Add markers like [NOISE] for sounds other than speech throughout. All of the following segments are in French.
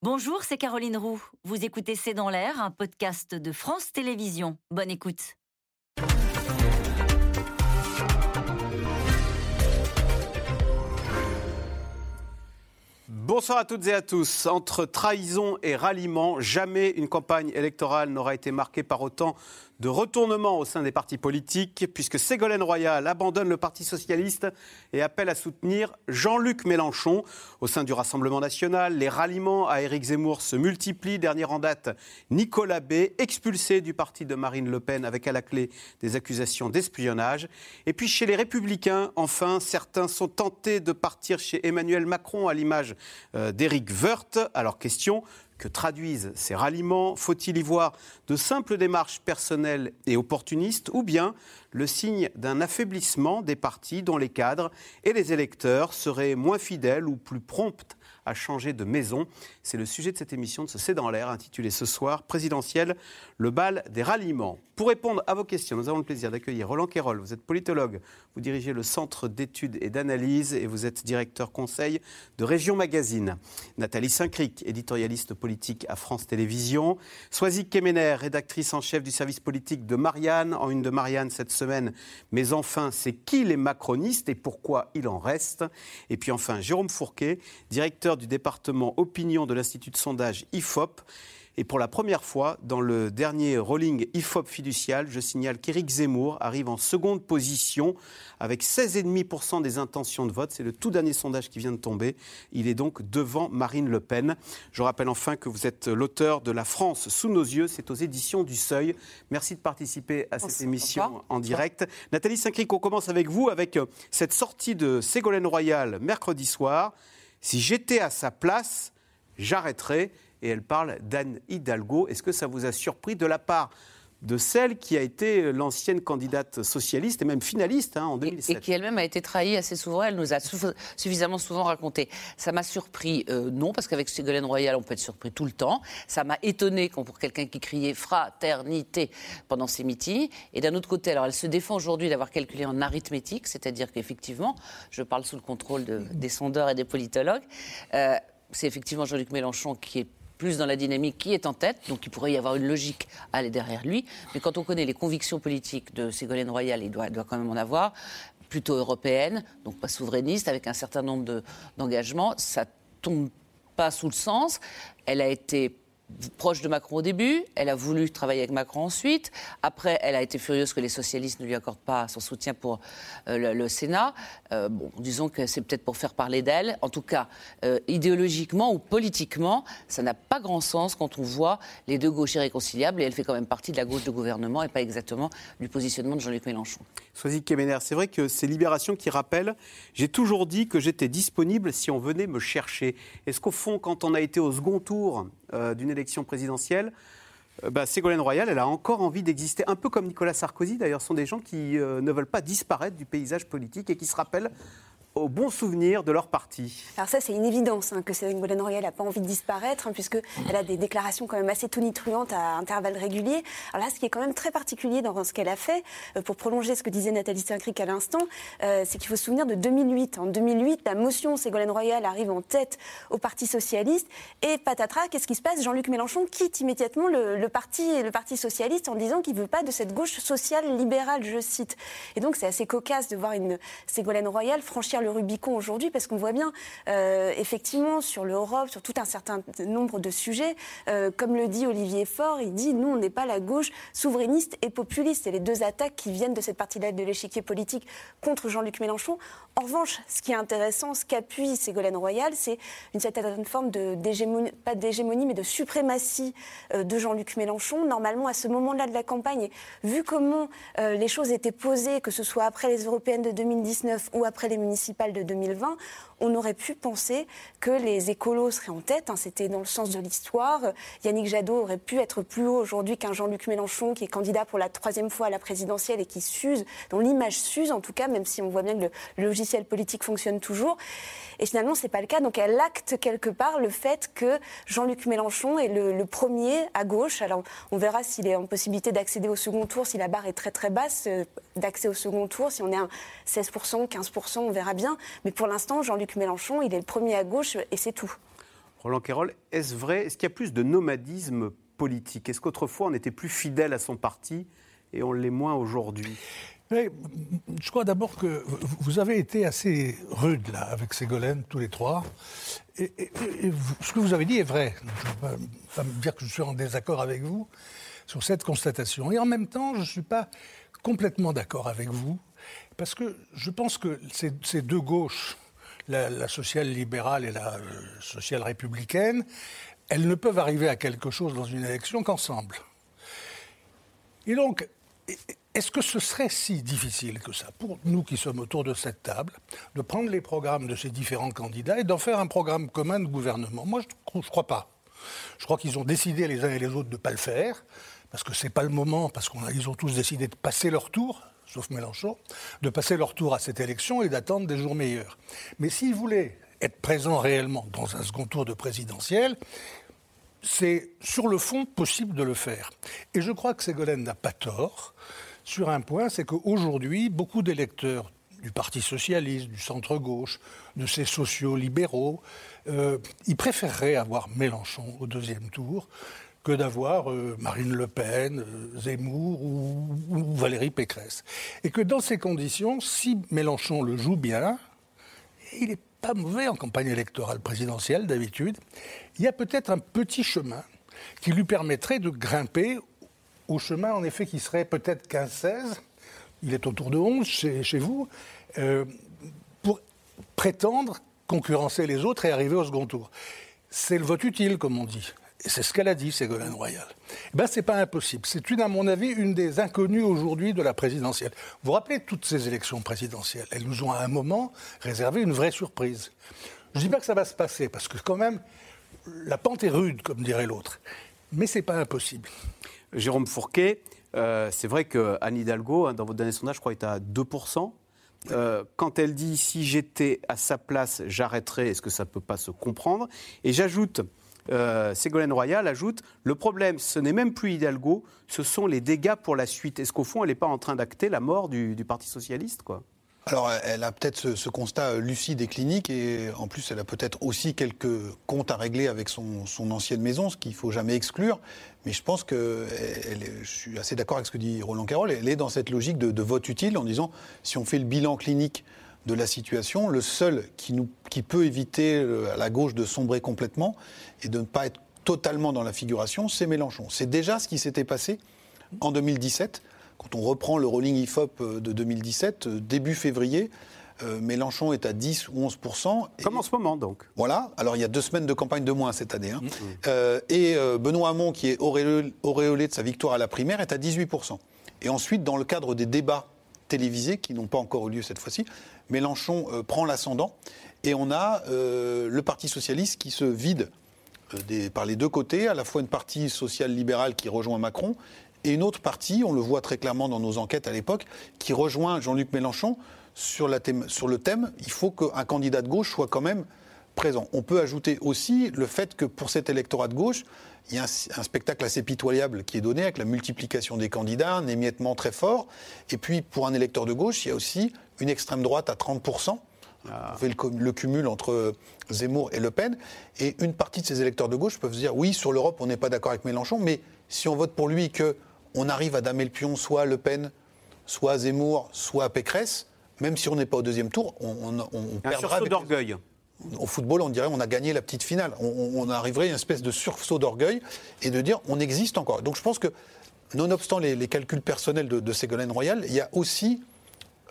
Bonjour, c'est Caroline Roux. Vous écoutez C'est dans l'air, un podcast de France Télévisions. Bonne écoute. Bonsoir à toutes et à tous. Entre trahison et ralliement, jamais une campagne électorale n'aura été marquée par autant de retournement au sein des partis politiques, puisque Ségolène Royal abandonne le Parti socialiste et appelle à soutenir Jean-Luc Mélenchon. Au sein du Rassemblement national, les ralliements à Éric Zemmour se multiplient. Dernier en date, Nicolas B, expulsé du parti de Marine Le Pen avec à la clé des accusations d'espionnage. Et puis chez les Républicains, enfin, certains sont tentés de partir chez Emmanuel Macron à l'image euh, d'Éric Woerth. Alors question, que traduisent ces ralliements. Faut-il y voir de simples démarches personnelles et opportunistes ou bien le signe d'un affaiblissement des partis dont les cadres et les électeurs seraient moins fidèles ou plus prompts à changer de maison. C'est le sujet de cette émission de ce C'est dans l'air, intitulée ce soir Présidentielle, le bal des ralliements. Pour répondre à vos questions, nous avons le plaisir d'accueillir Roland Quérol. Vous êtes politologue, vous dirigez le Centre d'études et d'analyse et vous êtes directeur conseil de Région Magazine. Nathalie Saint-Cric, éditorialiste politique à France Télévisions. Soazic Kemener, rédactrice en chef du service politique de Marianne, en une de Marianne cette semaine. Mais enfin, c'est qui les macronistes et pourquoi il en reste? Et puis enfin, Jérôme Fourquet, directeur du département opinion de l'Institut de sondage IFOP. Et pour la première fois, dans le dernier rolling IFOP fiducial, je signale qu'Éric Zemmour arrive en seconde position avec 16,5% des intentions de vote. C'est le tout dernier sondage qui vient de tomber. Il est donc devant Marine Le Pen. Je rappelle enfin que vous êtes l'auteur de La France sous nos yeux. C'est aux éditions du Seuil. Merci de participer à cette émission en direct. Nathalie Saint-Cric, on commence avec vous, avec euh, cette sortie de Ségolène Royal mercredi soir. Si j'étais à sa place, j'arrêterais. Et elle parle d'Anne Hidalgo. Est-ce que ça vous a surpris de la part de celle qui a été l'ancienne candidate socialiste et même finaliste hein, en 2007. Et, qui elle-même a été trahie assez souvent, elle nous a suffisamment souvent raconté. Ça m'a surpris, euh, non, parce qu'avec Ségolène Royal, on peut être surpris tout le temps. Ça m'a étonné quand pour quelqu'un qui criait fraternité pendant ses meetings. Et d'un autre côté, alors elle se défend aujourd'hui d'avoir calculé en arithmétique, c'est-à-dire qu'effectivement, je parle sous le contrôle de, des sondeurs et des politologues, euh, c'est effectivement Jean-Luc Mélenchon qui est plus dans la dynamique qui est en tête, donc il pourrait y avoir une logique à aller derrière lui. Mais quand on connaît les convictions politiques de Ségolène Royal, il doit, doit quand même en avoir, plutôt européenne, donc pas souverainiste, avec un certain nombre d'engagements, ça tombe pas sous le sens. Elle a été proche de Macron au début, elle a voulu travailler avec Macron ensuite. Après, elle a été furieuse que les socialistes ne lui accordent pas son soutien pour euh, le, Sénat. Euh, bon, disons que c'est peut-être pour faire parler d'elle. En tout cas, euh, idéologiquement ou politiquement, ça n'a pas grand sens quand on voit les deux gauches irréconciliables et elle fait quand même partie de la gauche de gouvernement et pas exactement du positionnement de Jean-Luc Mélenchon. Kemener, c'est vrai que c'est Libération qui rappelle j'ai toujours dit que j'étais disponible si on venait me chercher. Est-ce qu'au fond, quand on a été au second tour d'une élection présidentielle, euh, bah, Ségolène Royal, elle a encore envie d'exister, un peu comme Nicolas Sarkozy d'ailleurs, sont des gens qui euh, ne veulent pas disparaître du paysage politique et qui se rappellent au bon souvenir de leur parti. Alors ça, c'est une évidence hein, que Ségolène Royal n'a pas envie de disparaître, hein, puisqu'elle a des déclarations quand même assez tonitruantes à intervalles réguliers. Alors là, ce qui est quand même très particulier dans ce qu'elle a fait, euh, pour prolonger ce que disait Nathalie Saint-Cric à l'instant, euh, c'est qu'il faut se souvenir de 2008. En 2008, la motion Ségolène Royal arrive en tête au Parti Socialiste, et patatras, qu'est-ce qui se passe? Jean-Luc Mélenchon quitte immédiatement le, parti, le Parti Socialiste en disant qu'il ne veut pas de cette gauche sociale libérale, je cite. Et donc c'est assez cocasse de voir une Ségolène Royal franchir le Rubicon aujourd'hui parce qu'on voit bien, euh, effectivement, sur l'Europe, sur tout un certain nombre de sujets, euh, comme le dit Olivier Faure, il dit nous, on n'est pas la gauche souverainiste et populiste. C'est les deux attaques qui viennent de cette partie-là de l'échiquier politique contre Jean-Luc Mélenchon. En revanche, ce qui est intéressant, ce qu'appuie Ségolène Royal, c'est une certaine forme de d'hégémonie, pas d'hégémonie, mais de suprématie euh, de Jean-Luc Mélenchon. Normalement, à ce moment-là de la campagne, vu comment les choses étaient posées, que ce soit après les européennes de 2019 ou après les municipales, de 2020, on aurait pu penser que les écolos seraient en tête. Hein, c'était dans le sens de l'histoire. Yannick Jadot aurait pu être plus haut aujourd'hui qu'un Jean-Luc Mélenchon qui est candidat pour la troisième fois à la présidentielle et qui s'use, dont l'image s'use en tout cas, même si on voit bien que le logiciel politique fonctionne toujours. Et finalement, ce n'est pas le cas. Donc elle acte quelque part le fait que Jean-Luc Mélenchon est le, premier à gauche. Alors on verra s'il est en possibilité d'accéder au second tour, si la barre est très très basse, euh, d'accès au second tour, si on est à 16%, 15%, on verra bien. Mais pour l'instant, Jean-Luc Mélenchon, il est le premier à gauche et c'est tout. Roland Quérol, est-ce vrai? Est-ce qu'il y a plus de nomadisme politique? Est-ce qu'autrefois on était plus fidèle à son parti et on l'est moins aujourd'hui? Je crois d'abord que vous avez été assez rude là avec Ségolène, tous les trois. Et, ce que vous avez dit est vrai. Je ne vais pas me dire que je suis en désaccord avec vous sur cette constatation. Et en même temps, je ne suis pas complètement d'accord avec vous, parce que je pense que ces, deux gauches, la, la sociale-libérale et la euh, sociale-républicaine, elles ne peuvent arriver à quelque chose dans une élection qu'ensemble. Et donc, est-ce que ce serait si difficile que ça, pour nous qui sommes autour de cette table, de prendre les programmes de ces différents candidats et d'en faire un programme commun de gouvernement? Moi, je ne crois pas. Je crois qu'ils ont décidé les uns et les autres de ne pas le faire, parce que ce n'est pas le moment, parce qu'ils ont tous décidé de passer leur tour, sauf Mélenchon, de passer leur tour à cette élection et d'attendre des jours meilleurs. Mais s'ils voulaient être présents réellement dans un second tour de présidentiel, c'est sur le fond possible de le faire. Et je crois que Ségolène n'a pas tort sur un point, c'est qu'aujourd'hui, beaucoup d'électeurs du Parti socialiste, du centre-gauche, de ces sociaux libéraux, euh, ils préféreraient avoir Mélenchon au deuxième tour que d'avoir euh, Marine Le Pen, euh, Zemmour ou, Valérie Pécresse. Et que dans ces conditions, si Mélenchon le joue bien, il n'est pas mauvais en campagne électorale présidentielle d'habitude, il y a peut-être un petit chemin qui lui permettrait de grimper au chemin, en effet, qui serait peut-être 15-16, il est autour de 11 chez, vous, euh, pour prétendre concurrencer les autres et arriver au second tour. C'est le vote utile, comme on dit. Et c'est ce qu'elle a dit, Ségolène Royal. Eh ben, c'est pas impossible. C'est une, à mon avis, une des inconnues aujourd'hui de la présidentielle. Vous vous rappelez toutes ces élections présidentielles? Elles nous ont à un moment réservé une vraie surprise. Je ne dis pas que ça va se passer, parce que quand même, la pente est rude, comme dirait l'autre. Mais c'est pas impossible. Jérôme Fourquet, euh, c'est vrai qu'Anne Hidalgo, hein, dans votre dernier sondage, je crois, est à 2%. Euh, quand elle dit si j'étais à sa place, j'arrêterais, est-ce que ça ne peut pas se comprendre? Et j'ajoute, euh, Ségolène Royal ajoute, le problème, ce n'est même plus Hidalgo, ce sont les dégâts pour la suite. Est-ce qu'au fond, elle n'est pas en train d'acter la mort du, Parti socialiste quoi? Alors, elle a peut-être ce, constat euh, lucide et clinique, et en plus, elle a peut-être aussi quelques comptes à régler avec son, ancienne maison, ce qu'il ne faut jamais exclure. Mais je pense que je suis assez d'accord avec ce que dit Roland Carroll. Elle est dans cette logique de, vote utile en disant si on fait le bilan clinique de la situation, le seul qui, nous, qui peut éviter euh, à la gauche de sombrer complètement et de ne pas être totalement dans la figuration, c'est Mélenchon. C'est déjà ce qui s'était passé en 2017 quand on reprend le rolling IFOP euh, de 2017, euh, début février, euh, Mélenchon est à 10 ou 11% Comme en ce moment, donc. Voilà. Alors, il y a deux semaines de campagne de moins cette année. Hein. Et Benoît Hamon, qui est auréolé de sa victoire à la primaire, est à 18% Et ensuite, dans le cadre des débats télévisés, qui n'ont pas encore eu lieu cette fois-ci, Mélenchon prend l'ascendant. Et on a le Parti socialiste qui se vide par les deux côtés, à la fois une partie sociale libérale qui rejoint Macron et une autre partie, on le voit très clairement dans nos enquêtes à l'époque, qui rejoint Jean-Luc Mélenchon sur, le thème il faut qu'un candidat de gauche soit quand même présent. On peut ajouter aussi le fait que pour cet électorat de gauche, il y a un, spectacle assez pitoyable qui est donné avec la multiplication des candidats, un émiettement très fort. Et puis pour un électeur de gauche, il y a aussi une extrême droite à 30%. Ah. Le, cumul entre Zemmour et Le Pen. Et une partie de ces électeurs de gauche peuvent se dire oui, sur l'Europe, on n'est pas d'accord avec Mélenchon, mais si on vote pour lui que on arrive à damer le pion soit Le Pen, soit Zemmour, soit Pécresse, même si on n'est pas au deuxième tour, on, on, on Un sursaut d'orgueil. Au football, on dirait on a gagné la petite finale. On, arriverait à une espèce de sursaut d'orgueil et de dire on existe encore. Donc je pense que, nonobstant les, calculs personnels de, Ségolène Royal, il y a aussi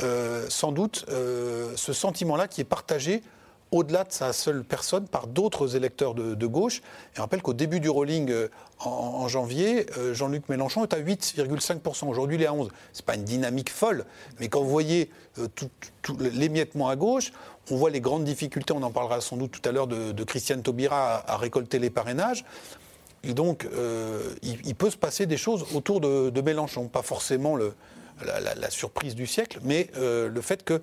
euh, sans doute euh, ce sentiment-là qui est partagé au-delà de sa seule personne par d'autres électeurs de, gauche. Et rappelle qu'au début du rolling euh, en, janvier, euh, Jean-Luc Mélenchon est à 8,5%. Aujourd'hui, il est à 11%. Ce n'est pas une dynamique folle, mais quand vous voyez euh, tout, l'émiettement à gauche, on voit les grandes difficultés, on en parlera sans doute tout à l'heure, de, Christiane Taubira à, récolter les parrainages. Et donc, il, peut se passer des choses autour de, Mélenchon. Pas forcément la, surprise du siècle, mais le fait que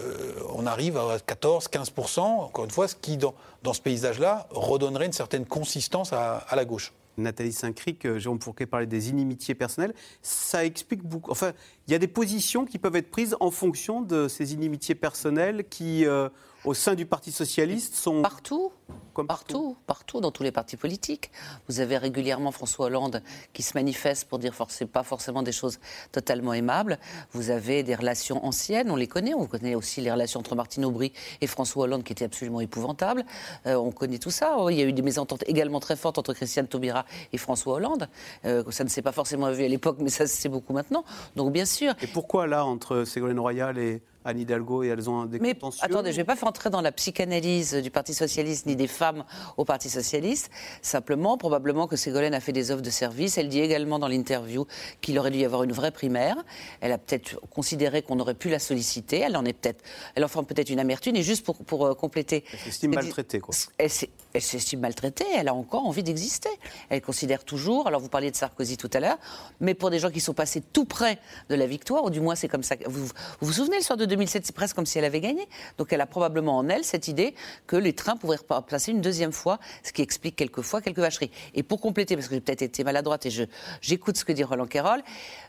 euh, on arrive à 14-15%, encore une fois, ce qui, dans, ce paysage-là, redonnerait une certaine consistance à, la gauche. Nathalie Saint-Cric, euh, Jérôme Fourquet parlait des inimitiés personnelles. Ça explique beaucoup. Enfin, il y a des positions qui peuvent être prises en fonction de ces inimitiés personnelles qui, euh, au sein du Parti Socialiste, sont. Partout comme partout. Partout, dans tous les partis politiques. Vous avez régulièrement François Hollande qui se manifeste pour dire pas forcément des choses totalement aimables. Vous avez des relations anciennes, on les connaît. On connaît aussi les relations entre Martine Aubry et François Hollande qui étaient absolument épouvantables. Euh, on connaît tout ça. Il y a eu des mésententes également très fortes entre Christiane Taubira et François Hollande. Euh, ça ne s'est pas forcément vu à l'époque, mais ça se sait beaucoup maintenant. Donc bien sûr. Et pourquoi là, entre Ségolène Royal et Anne Hidalgo et elles ont des Mais attendez, je ne vais pas entrer dans la psychanalyse du Parti Socialiste ni des femmes au Parti Socialiste. Simplement, probablement que Ségolène a fait des offres de service. Elle dit également dans l'interview qu'il aurait dû y avoir une vraie primaire. Elle a peut-être considéré qu'on aurait pu la solliciter. Elle en est peut-être, elle en forme peut-être une amertume. Et juste pour, pour euh, compléter. Elle s'estime maltraitée, quoi. Elle s'estime maltraitée. Elle a encore envie d'exister. Elle considère toujours. Alors vous parliez de Sarkozy tout à l'heure, mais pour des gens qui sont passés tout près de la victoire, ou du moins c'est comme ça. Vous vous, vous souvenez le soir de 2007, c'est presque comme si elle avait gagné. Donc elle a probablement en elle cette idée que les trains pourraient passer une deuxième fois, ce qui explique quelquefois quelques vacheries. Et pour compléter, parce que j'ai peut-être été maladroite et j'écoute ce que dit Roland Quérol,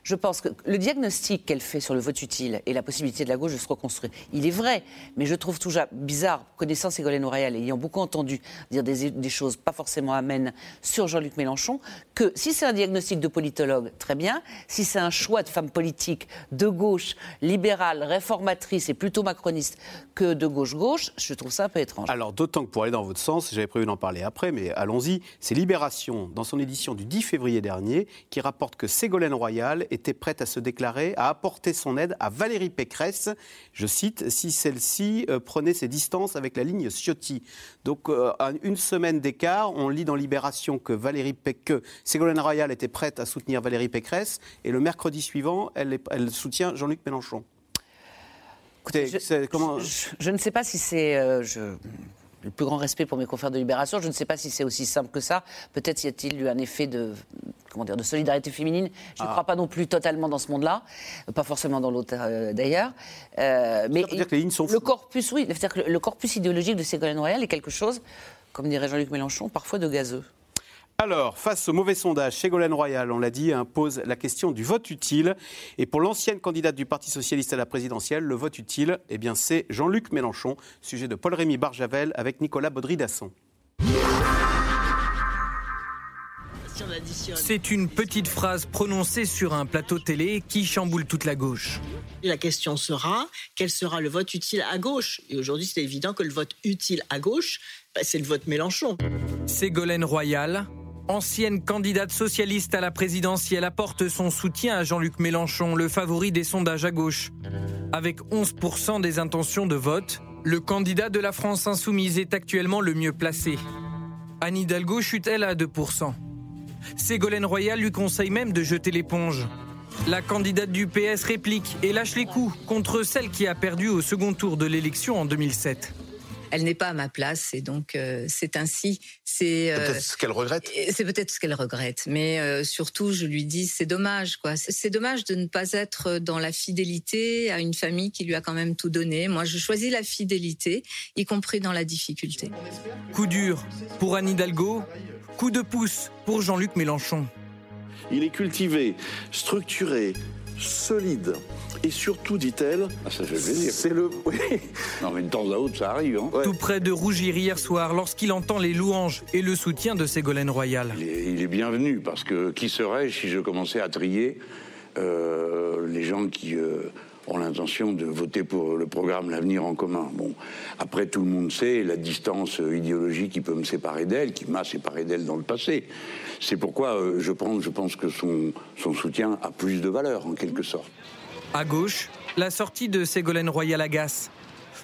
je pense que le diagnostic qu'elle fait sur le vote utile et la possibilité de la gauche de se reconstruire, il est vrai, mais je trouve toujours bizarre, connaissant Ségolène Royal et ayant beaucoup entendu dire des, des choses pas forcément amènes sur Jean-Luc Mélenchon, que si c'est un diagnostic de politologue, très bien, si c'est un choix de femme politique de gauche, libérale, réformatrice c'est plutôt macroniste que de gauche-gauche, je trouve ça un peu étrange. Alors, d'autant que pour aller dans votre sens, j'avais prévu d'en parler après, mais allons-y, c'est Libération, dans son édition du 10 février dernier, qui rapporte que Ségolène Royal était prête à se déclarer, à apporter son aide à Valérie Pécresse, je cite, si celle-ci euh, prenait ses distances avec la ligne Ciotti. Donc, euh, une semaine d'écart, on lit dans Libération que, Valérie que Ségolène Royal était prête à soutenir Valérie Pécresse, et le mercredi suivant, elle soutient Jean-Luc Mélenchon je, ne sais pas si c'est. Euh, le plus grand respect pour mes confrères de Libération. Je ne sais pas si c'est aussi simple que ça. Peut-être y a-t-il eu un effet de, comment dire, de solidarité féminine. Je ne ah. crois pas non plus totalement dans ce monde-là, pas forcément dans l'autre euh, d'ailleurs. Euh, mais dire que les lignes sont le corpus, oui, c'est-à-dire que le corpus idéologique de Ségolène Royal est quelque chose, comme dirait Jean-Luc Mélenchon, parfois de gazeux. Alors, face au mauvais sondage, Ségolène Royal, on l'a dit, impose la question du vote utile. Et pour l'ancienne candidate du Parti socialiste à la présidentielle, le vote utile, eh bien, c'est Jean-Luc Mélenchon, sujet de Paul-Rémy Barjavel avec Nicolas Baudry-Dasson. C'est une petite phrase prononcée sur un plateau télé qui chamboule toute la gauche. La question sera quel sera le vote utile à gauche? Et aujourd'hui, c'est évident que le vote utile à gauche, bah, c'est le vote Mélenchon. Ségolène Royal, ancienne candidate socialiste à la présidentielle, apporte son soutien à Jean-Luc Mélenchon, le favori des sondages à gauche. Avec 11% des intentions de vote, le candidat de la France insoumise est actuellement le mieux placé. Anne Hidalgo chute elle à 2%. Ségolène Royal lui conseille même de jeter l'éponge. La candidate du PS réplique et lâche les coups contre celle qui a perdu au second tour de l'élection en 2007 elle n'est pas à ma place et donc euh, c'est ainsi. C'est euh, peut-être ce qu'elle regrette. C'est peut-être ce qu'elle regrette, mais euh, surtout je lui dis c'est dommage quoi. C'est dommage de ne pas être dans la fidélité à une famille qui lui a quand même tout donné. Moi je choisis la fidélité, y compris dans la difficulté. Coup dur pour Anne Hidalgo, coup de pouce pour Jean-Luc Mélenchon. Il est cultivé, structuré, solide. Et surtout, dit-elle, ah, c'est le. [LAUGHS] Non, mais de temps à autre, ça arrive. Hein. Tout près de rougir hier soir lorsqu'il entend les louanges et le soutien de Ségolène Royal. Il est, bienvenu parce que qui serais-je si je commençais à trier euh, les gens qui. Euh, ont l'intention de voter pour le programme L'avenir en commun? Bon, après tout le monde sait la distance idéologique qui peut me séparer d'elle, qui m'a séparé d'elle dans le passé. C'est pourquoi euh, je, pense, je pense que son, son soutien a plus de valeur en quelque sorte. À gauche, la sortie de Ségolène Royal agace.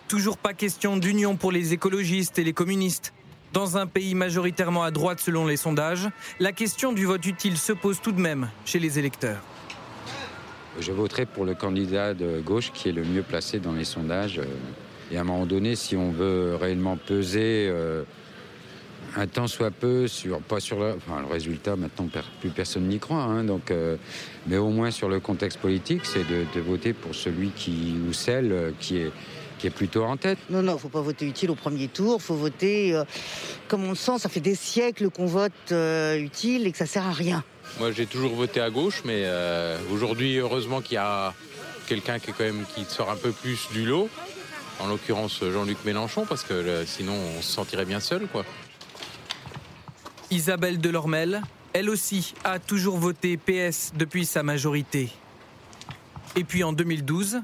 Toujours pas question d'union pour les écologistes et les communistes. Dans un pays majoritairement à droite selon les sondages, la question du vote utile se pose tout de même chez les électeurs. Je voterai pour le candidat de gauche qui est le mieux placé dans les sondages. Et à un moment donné, si on veut réellement peser euh, un temps soit peu sur pas sur le, enfin, le résultat maintenant plus personne n'y croit hein, donc euh, mais au moins sur le contexte politique c'est de, voter pour celui qui ou celle euh, qui est qui est plutôt en tête. Non, non, faut pas voter utile au premier tour. Faut voter, euh, comme on le sent, ça fait des siècles qu'on vote utile et que ça sert à rien. Moi, j'ai toujours voté à gauche, mais aujourd'hui, heureusement qu'il y a quelqu'un qui est quand même qui sort un peu plus du lot. En l'occurrence, Jean-Luc Mélenchon, parce que sinon, on se sentirait bien seul, quoi. Isabelle Delormel, elle aussi, a toujours voté PS depuis sa majorité. Et puis en 2012,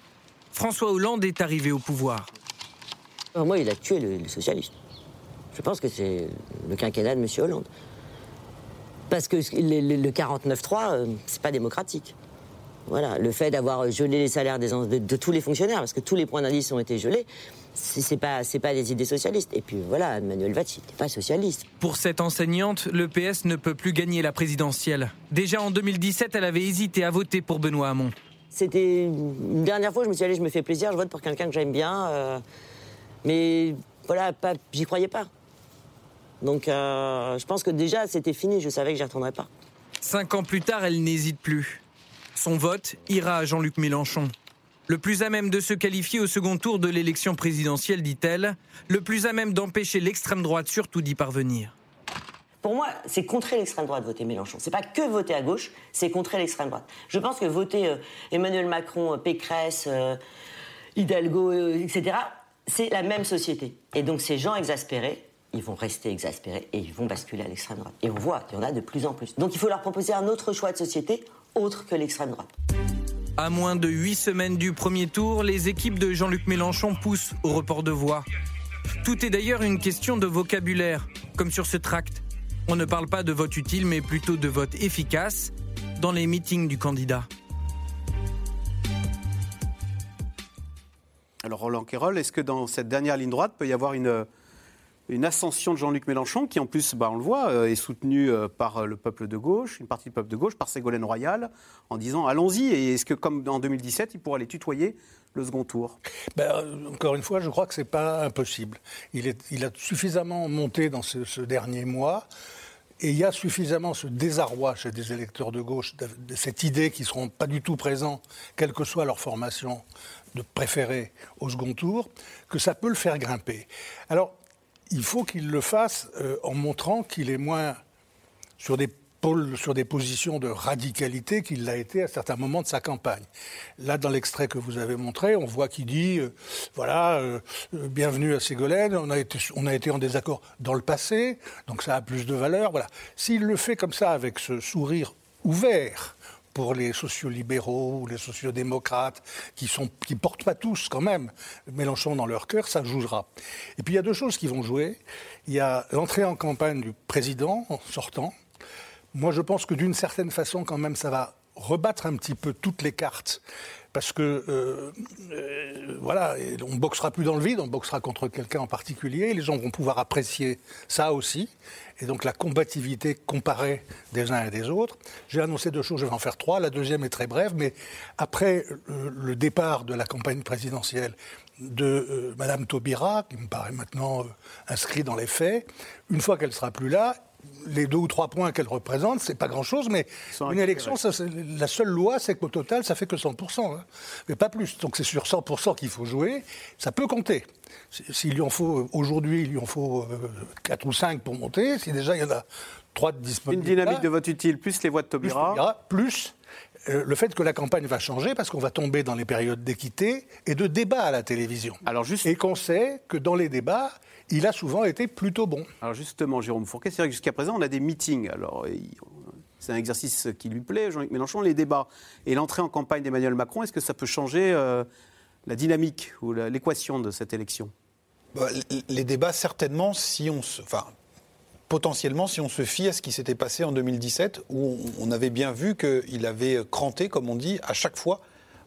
François Hollande est arrivé au pouvoir. Moi, il a tué le, socialiste. Je pense que c'est le quinquennat de M. Hollande. Parce que le, le- le 49-3, euh, c'est pas démocratique. Voilà, le fait d'avoir gelé les salaires de, de tous les fonctionnaires, parce que tous les points d'indice ont été gelés, c'est pas, c'est pas des idées socialistes. Et puis voilà, Emmanuel Valls, il n'était pas socialiste. Pour cette enseignante, le PS ne peut plus gagner la présidentielle. Déjà en 2017, elle avait hésité à voter pour Benoît Hamon. C'était une dernière fois, je me suis allé, je me fais plaisir, je vote pour quelqu'un que j'aime bien. euh, mais voilà, pas, j'y croyais pas. Donc euh, je pense que déjà c'était fini, je savais que j'y retournerais pas. Cinq ans plus tard, elle n'hésite plus. Son vote ira à Jean-Luc Mélenchon. Le plus à même de se qualifier au second tour de l'élection présidentielle, dit-elle, le plus à même d'empêcher l'extrême droite surtout d'y parvenir. Pour moi, c'est contrer l'extrême droite voter Mélenchon. C'est pas que voter à gauche, c'est contrer l'extrême droite. Je pense que voter euh, Emmanuel Macron, euh, Pécresse, euh, Hidalgo, etc., c'est la même société. Et donc ces gens exaspérés, ils vont rester exaspérés et ils vont basculer à l'extrême droite. Et on voit, il y en a de plus en plus. Donc il faut leur proposer un autre choix de société autre que l'extrême droite. À moins de huit semaines du premier tour, les équipes de Jean-Luc Mélenchon poussent au report de voix. Tout est d'ailleurs une question de vocabulaire, comme sur ce tract. On ne parle pas de vote utile, mais plutôt de vote efficace dans les meetings du candidat. Alors Roland Quérol, est-ce que dans cette dernière ligne droite peut y avoir une, une ascension de Jean-Luc Mélenchon, qui en plus, bah, on le voit, euh, est soutenu euh, par euh, le peuple de gauche, une partie du peuple de gauche, par Ségolène Royal, en disant allons-y, et est-ce que comme en 2017, il pourra les tutoyer le second tour? Ben, encore une fois, je crois que ce n'est pas impossible. Il, a suffisamment monté dans ce, dernier mois. Et il y a suffisamment ce désarroi chez des électeurs de gauche, de, cette idée qu'ils ne seront pas du tout présents, quelle que soit leur formation, de préférer au second tour, que ça peut le faire grimper. Alors, il faut qu'il le fasse euh, en montrant qu'il est moins sur des pôles, sur des positions de radicalité qu'il l'a été à certains moments de sa campagne. Là, dans l'extrait que vous avez montré, on voit qu'il dit, euh, voilà, euh, bienvenue à Ségolène, on a, été, on a été en désaccord dans le passé, donc ça a plus de valeur. Voilà. S'il le fait comme ça, avec ce sourire ouvert, pour les sociolibéraux ou les sociodémocrates, qui ne qui portent pas tous quand même Mélenchon dans leur cœur, ça jouera. Et puis il y a deux choses qui vont jouer. Il y a l'entrée en campagne du président en sortant. Moi je pense que d'une certaine façon quand même ça va rebattre un petit peu toutes les cartes. Parce que, euh, euh, voilà, on boxera plus dans le vide, on boxera contre quelqu'un en particulier. Les gens vont pouvoir apprécier ça aussi. Et donc la combativité comparée des uns et des autres. J'ai annoncé deux choses, je vais en faire trois. La deuxième est très brève, mais après euh, le départ de la campagne présidentielle de euh, Madame Taubira, qui me paraît maintenant euh, inscrit dans les faits, une fois qu'elle sera plus là, les deux ou trois points qu'elle représente, c'est pas grand-chose, mais une élection, ça, la seule loi, c'est qu'au total, ça fait que 100%, hein, mais pas plus. Donc c'est sur 100% qu'il faut jouer, ça peut compter. S'il lui en faut, aujourd'hui, il lui en faut 4 ou 5 pour monter, si déjà il y en a 3 de Une disponibles. dynamique là, de vote utile, plus les voix de plus Taubira. Taubira, plus euh, le fait que la campagne va changer parce qu'on va tomber dans les périodes d'équité et de débat à la télévision. Alors juste... Et qu'on sait que dans les débats, il a souvent été plutôt bon. Alors justement, Jérôme Fourquet, c'est vrai que jusqu'à présent, on a des meetings. Alors, il- c'est un exercice qui lui plaît, Jean-Luc Mélenchon, les débats. Et l'entrée en campagne d'Emmanuel Macron, est-ce que ça peut changer euh, la dynamique ou l'équation de cette élection? Bah, les débats, certainement, si on se. Enfin, potentiellement, si on se fie à ce qui s'était passé en 2017, où on, on avait bien vu qu'il avait cranté, comme on dit, à chaque fois.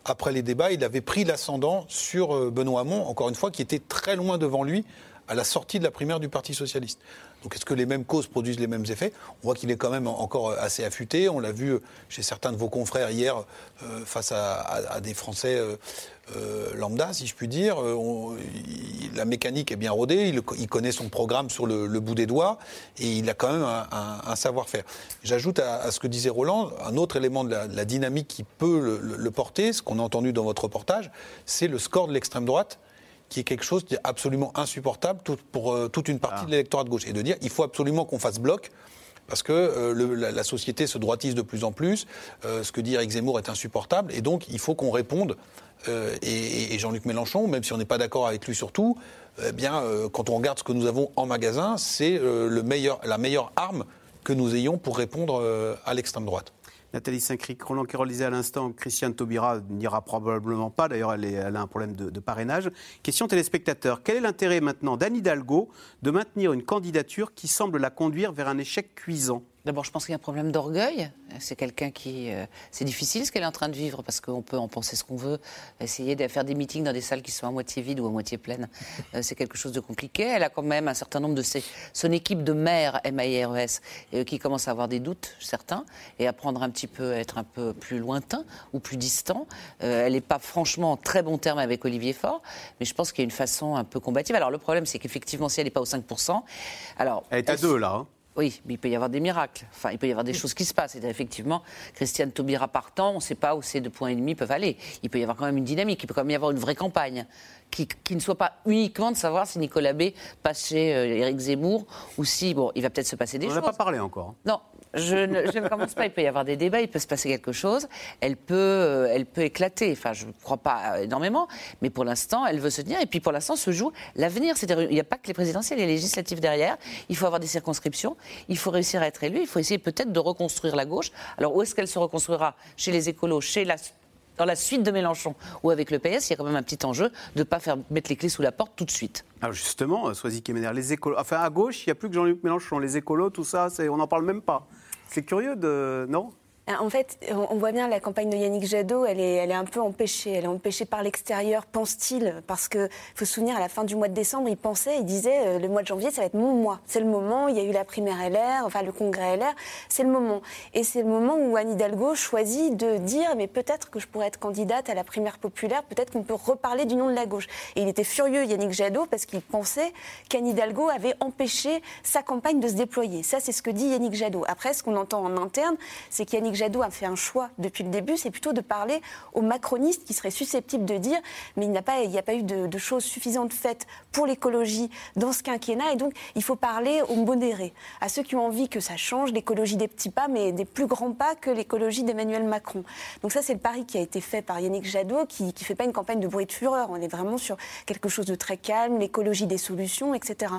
Après les débats, il avait pris l'ascendant sur euh, Benoît Hamon, encore une fois, qui était très loin devant lui à la sortie de la primaire du Parti Socialiste. Donc est-ce que les mêmes causes produisent les mêmes effets? On voit qu'il est quand même encore assez affûté. On l'a vu chez certains de vos confrères hier euh, face à, des Français euh, euh, lambda, si je puis dire. La mécanique est bien rodée, il, connaît son programme sur le, bout des doigts et il a quand même un, savoir-faire. J'ajoute à, ce que disait Roland, un autre élément de la, dynamique qui peut le- le porter, ce qu'on a entendu dans votre reportage, c'est le score de l'extrême droite qui est quelque chose d'absolument insupportable pour euh, toute une partie de l'électorat de gauche. Et de dire, il faut absolument qu'on fasse bloc, parce que euh, le- la, la société se droitise de plus en plus, euh, ce que dit Eric Zemmour est insupportable, et donc il faut qu'on réponde. Euh, et et Jean-Luc Mélenchon, même si on n'est pas d'accord avec lui sur tout, eh bien, quand on regarde ce que nous avons en magasin, c'est meilleur, la meilleure arme que nous ayons pour répondre à l'extrême droite. Nathalie Saint-Cric, Roland Quirol disait à l'instant, Christiane Taubira n'ira probablement pas, d'ailleurs elle, a un problème de, de parrainage. Question téléspectateur, quel est l'intérêt maintenant d'Anne Hidalgo de maintenir une candidature qui semble la conduire vers un échec cuisant? D'abord, je pense qu'il y a un problème d'orgueil. C'est quelqu'un qui. euh, c'est difficile ce qu'elle est en train de vivre parce qu'on peut en penser ce qu'on veut. Essayer de faire des meetings dans des salles qui sont à moitié vides ou à moitié pleines, euh, c'est quelque chose de compliqué. Elle a quand même un certain nombre de ses. Son équipe de maires, M-A-I-R-E-S, euh, qui commence à avoir des doutes, certains, et à prendre un petit peu, à être un peu plus lointain ou plus distant. Elle n'est pas franchement en très bon terme avec Olivier Faure, mais je pense qu'il y a une façon un peu combative. Alors le problème, c'est qu'effectivement, si elle n'est pas au 5%, alors. Elle est à deux, là. hein. Oui, mais il peut y avoir des miracles. Enfin, il peut y avoir des choses qui se passent. Et effectivement, Christiane Taubira partant, on ne sait pas où ces deux points et demi peuvent aller. Il peut y avoir quand même une dynamique. Il peut quand même y avoir une vraie campagne qui, qui ne soit pas uniquement de savoir si Nicolas B passe chez euh, Éric Zemmour ou si bon, il va peut-être se passer des On choses. a pas parlé encore. Non, je ne, je ne commence pas. Il peut y avoir des débats, il peut se passer quelque chose. Elle peut, euh, elle peut éclater. Enfin, je ne crois pas euh, énormément, mais pour l'instant, elle veut se tenir. Et puis pour l'instant, se joue l'avenir. C'est-à-dire, il n'y a pas que les présidentielles, les législatives derrière. Il faut avoir des circonscriptions. Il faut réussir à être élu. Il faut essayer peut-être de reconstruire la gauche. Alors où est-ce qu'elle se reconstruira? Chez les écolos, chez la dans la suite de Mélenchon ou avec le PS, il y a quand même un petit enjeu de ne pas faire mettre les clés sous la porte tout de suite. Alors justement, euh, Soisy Kemener, les écolos. Enfin, à gauche, il n'y a plus que Jean-Luc Mélenchon. Les écolos, tout ça, on n'en parle même pas. C'est curieux de. Non? En fait, on on voit bien la campagne de Yannick Jadot, elle est, elle est un peu empêchée. Elle est empêchée par l'extérieur, pense-t-il, parce que faut se souvenir, à la fin du mois de décembre, il pensait, il disait, euh, le mois de janvier, ça va être mon mois. C'est le moment. Il y a eu la primaire LR, enfin le congrès LR, c'est le moment. Et c'est le moment où Anne Hidalgo choisit de dire, mais peut-être que je pourrais être candidate à la primaire populaire, peut-être qu'on peut reparler du nom de la gauche. Et il était furieux, Yannick Jadot, parce qu'il pensait qu'Anne Hidalgo avait empêché sa campagne de se déployer. Ça, c'est ce que dit Yannick Jadot. Après, ce qu'on entend en interne, c'est qu'Yannick Jadot a fait un choix depuis le début, c'est plutôt de parler aux macronistes qui seraient susceptibles de dire mais il n'y a pas, eu de, choses suffisantes faites pour l'écologie dans ce quinquennat et donc il faut parler aux modérés, à ceux qui ont envie que ça change, l'écologie des petits pas, mais des plus grands pas que l'écologie d'Emmanuel Macron. Donc ça, c'est le pari qui a été fait par Yannick Jadot, qui ne fait pas une campagne de bruit de fureur. On est vraiment sur quelque chose de très calme, l'écologie des solutions, etc.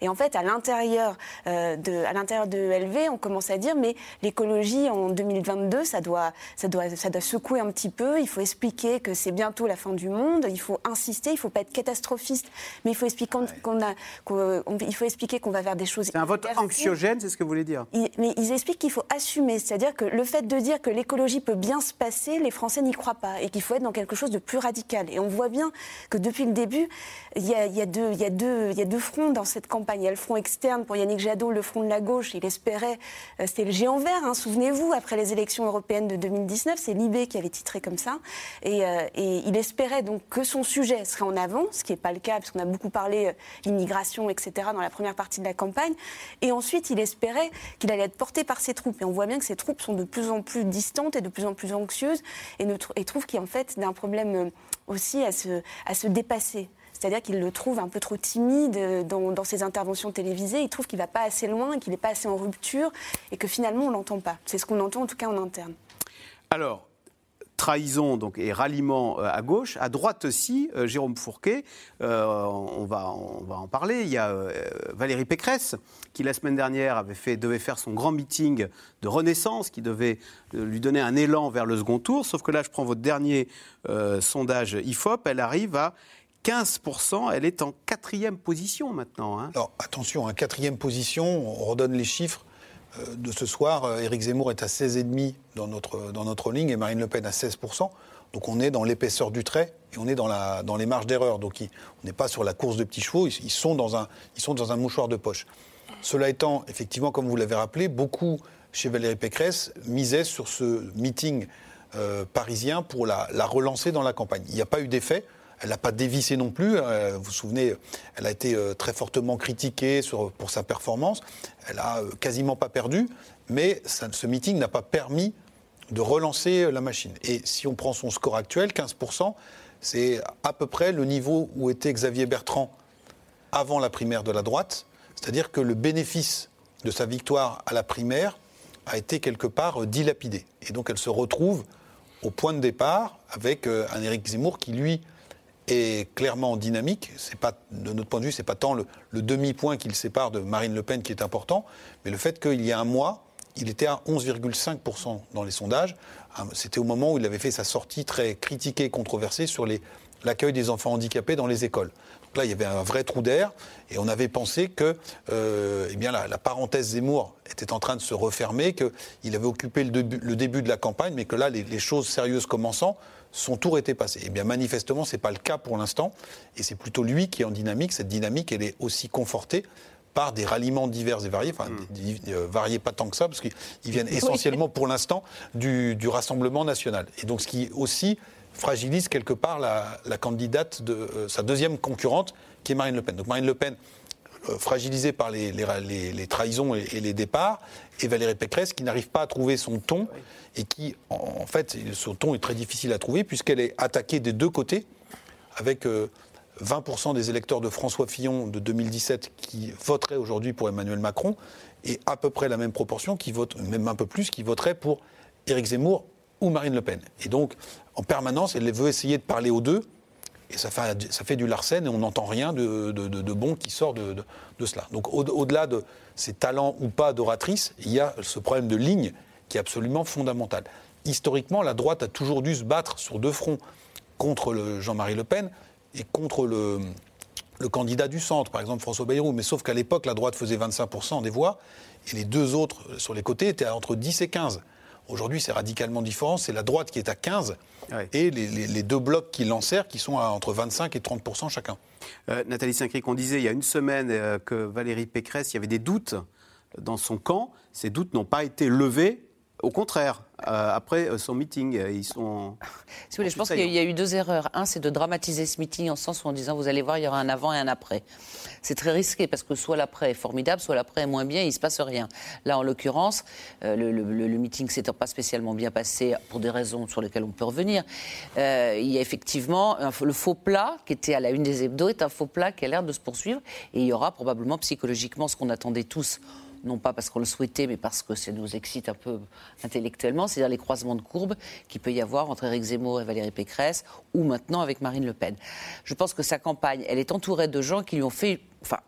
Et en fait, à l'intérieur euh, de, à l'intérieur de LV, on commence à dire mais l'écologie en 2022, ça doit, ça doit, ça doit secouer un petit peu. Il faut expliquer que c'est bientôt la fin du monde. Il faut insister. Il ne faut pas être catastrophiste, mais il faut expliquer qu'on, qu'on a, on- il faut expliquer qu'on va vers des choses. C'est un vote anxiogène, c'est ce que vous voulez dire? Ils- mais ils expliquent qu'il faut assumer, c'est-à-dire que le fait de dire que l'écologie peut bien se passer, les Français n'y croient pas et qu'il faut être dans quelque chose de plus radical. Et on voit bien que depuis le début, il y a, il y a deux, il y a deux, il y a deux fronts dans cette campagne. Il y a le front externe pour Yannick Jadot, le front de la gauche. Il espérait, euh, c'était le géant vert, hein, souvenez-vous, après les élections européennes de 2019, c'est Libé qui avait titré comme ça. Et, euh, et il espérait donc que son sujet serait en avant, ce qui n'est pas le cas, parce qu'on a beaucoup parlé euh, l'immigration, etc., dans la première partie de la campagne. Et ensuite, il espérait qu'il allait être porté par ses troupes. Et on voit bien que ces troupes sont de plus en plus distantes et de plus en plus anxieuses, et, et trouvent qu'il en fait d'un problème euh, aussi à se dépasser. C'est-à-dire qu'il le trouve un peu trop timide euh, dans, ses interventions télévisées. Il trouve qu'il ne va pas assez loin, qu'il n'est pas assez en rupture, et que finalement, on ne l'entend pas. C'est ce qu'on entend en tout cas en interne. Alors, trahison donc, et ralliement euh, à gauche. À droite aussi, euh, Jérôme Fourquet, on, va, on va en parler. Il y a Valérie Pécresse, qui la semaine dernière avait fait, devait faire son grand meeting de renaissance, qui devait lui donner un élan vers le second tour. Sauf que là, je prends votre dernier sondage IFOP, elle arrive à 15%, elle est en quatrième position maintenant. hein. Alors attention, en quatrième position, on redonne les chiffres euh, de ce soir. Euh, Éric Zemmour est à 16,5 dans notre, dans notre ligne et Marine Le Pen à 16%. Donc on est dans l'épaisseur du trait et on est dans, les marges d'erreur. Donc on n'est pas sur la course de petits chevaux, ils, sont dans un, mouchoir de poche. Cela étant, effectivement, comme vous l'avez rappelé, beaucoup chez Valérie Pécresse misaient sur ce meeting euh, parisien pour la relancer dans la campagne. Il n'y a pas eu d'effet. Elle n'a pas dévissé non plus. Euh, vous vous souvenez, elle a été euh, très fortement critiquée pour sa performance. Elle a euh, quasiment pas perdu, mais ce meeting n'a pas permis de relancer la machine. Et si on prend son score actuel, 15%, c'est à peu près le niveau où était Xavier Bertrand avant la primaire de la droite. C'est-à-dire que le bénéfice de sa victoire à la primaire a été quelque part dilapidé. Et donc elle se retrouve au point de départ avec un Éric Zemmour qui, lui, est clairement en dynamique. C'est pas, de notre point de vue, c'est pas tant le, demi-point qui le sépare de Marine Le Pen qui est important, mais le fait qu'il y a un mois, il était à 11,5% dans les sondages. Ah, C'était au moment où il avait fait sa sortie très critiquée et controversée sur l'accueil des enfants handicapés dans les écoles. Donc là, il y avait un vrai trou d'air et on avait pensé que euh, eh bien, la, parenthèse Zemmour était en train de se refermer, qu'il avait occupé le début, le début de la campagne, mais que là, les, les choses sérieuses commençant, son tour était passé. Eh bien, manifestement, ce n'est pas le cas pour l'instant et c'est plutôt lui qui est en dynamique. Cette dynamique, elle est aussi confortée par des ralliements divers et variés, enfin di- euh, variés pas tant que ça, parce qu'ils ils viennent Oui. essentiellement pour l'instant du, du Rassemblement national. Et donc ce qui aussi fragilise quelque part la, la candidate de euh, sa deuxième concurrente, qui est Marine Le Pen. Donc Marine Le Pen, euh, fragilisée par les, les ra- les- les trahisons et, et les départs, et Valérie Pécresse qui n'arrive pas à trouver son ton, et qui, en, fait, son ton est très difficile à trouver, puisqu'elle est attaquée des deux côtés, avec euh, 20% des électeurs de François Fillon de 2017 qui voteraient aujourd'hui pour Emmanuel Macron, et à peu près la même proportion qui vote, même un peu plus, qui voteraient pour Éric Zemmour ou Marine Le Pen. Et donc, en permanence, elle veut essayer de parler aux deux, et ça fait, du larcène, et on n'entend rien de, bon qui sort de, cela. Donc, au- au-delà de ses talents ou pas d'oratrice, il y a ce problème de ligne qui est absolument fondamental. Historiquement, la droite a toujours dû se battre sur deux fronts contre Jean-Marie Le Pen et contre le, candidat du centre, par exemple François Bayrou. Mais sauf qu'à l'époque, la droite faisait 25% des voix et les deux autres sur les côtés étaient entre 10 et 15. Aujourd'hui, c'est radicalement différent. C'est la droite qui est à 15 et les, les- les deux blocs qui l'enserrent qui sont à entre 25 et 30% chacun. Euh, Nathalie Saint-Cric, on disait il y a une semaine euh, que Valérie Pécresse, il y avait des doutes dans son camp. Ces doutes n'ont pas été levés. Au contraire, euh, après euh, son meeting, euh, ils sont. Si vous voulez, je pense qu'il y a- eu deux erreurs. Un, c'est de dramatiser ce meeting en sens où en disant vous allez voir, il y aura un avant et un après. C'est très risqué parce que soit l'après est formidable, soit l'après est moins bien, et il ne se passe rien. Là, en l'occurrence, euh, le, le- le- le meeting s'étant pas spécialement bien passé pour des raisons sur lesquelles on peut revenir, euh, il y a effectivement un- le faux plat qui était à la une des hebdos est un faux plat qui a l'air de se poursuivre et il y aura probablement psychologiquement ce qu'on attendait tous non pas parce qu'on le souhaitait, mais parce que ça nous excite un peu intellectuellement, c'est-à-dire les croisements de courbes qu'il peut y avoir entre Éric Zemmour et Valérie Pécresse, ou maintenant avec Marine Le Pen. Je pense que sa campagne, elle est entourée de gens qui lui ont fait, enfin,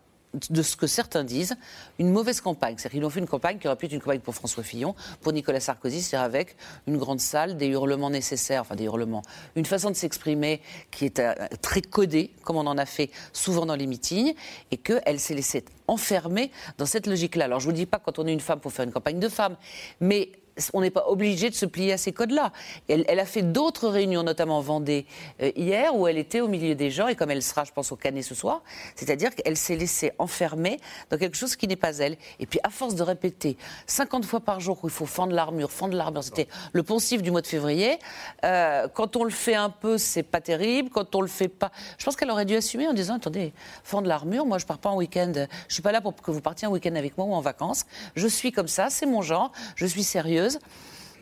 de ce que certains disent, une mauvaise campagne. C'est-à-dire qu'ils ont fait une campagne qui aurait pu être une campagne pour François Fillon, pour Nicolas Sarkozy, c'est-à-dire avec une grande salle, des hurlements nécessaires, enfin des hurlements, une façon de s'exprimer qui est euh, très codée, comme on en a fait souvent dans les meetings, et qu'elle s'est laissée enfermer dans cette logique-là. Alors je ne vous dis pas quand on est une femme pour faire une campagne de femmes, mais on n'est pas obligé de se plier à ces codes-là. Elle, a fait d'autres réunions, notamment en Vendée euh, hier, où elle était au milieu des gens, et comme elle sera, je pense, au Canet ce soir, c'est-à-dire qu'elle s'est laissée enfermer dans quelque chose qui n'est pas elle. Et puis, à force de répéter 50 fois par jour qu'il faut fendre l'armure, fendre l'armure, c'était le poncif du mois de février, euh, quand on le fait un peu, c'est pas terrible, quand on le fait pas... Je pense qu'elle aurait dû assumer en disant, attendez, fendre l'armure, moi je pars pas en week-end, je suis pas là pour que vous partiez en week-end avec moi ou en vacances, je suis comme ça, c'est mon genre, je suis sérieuse.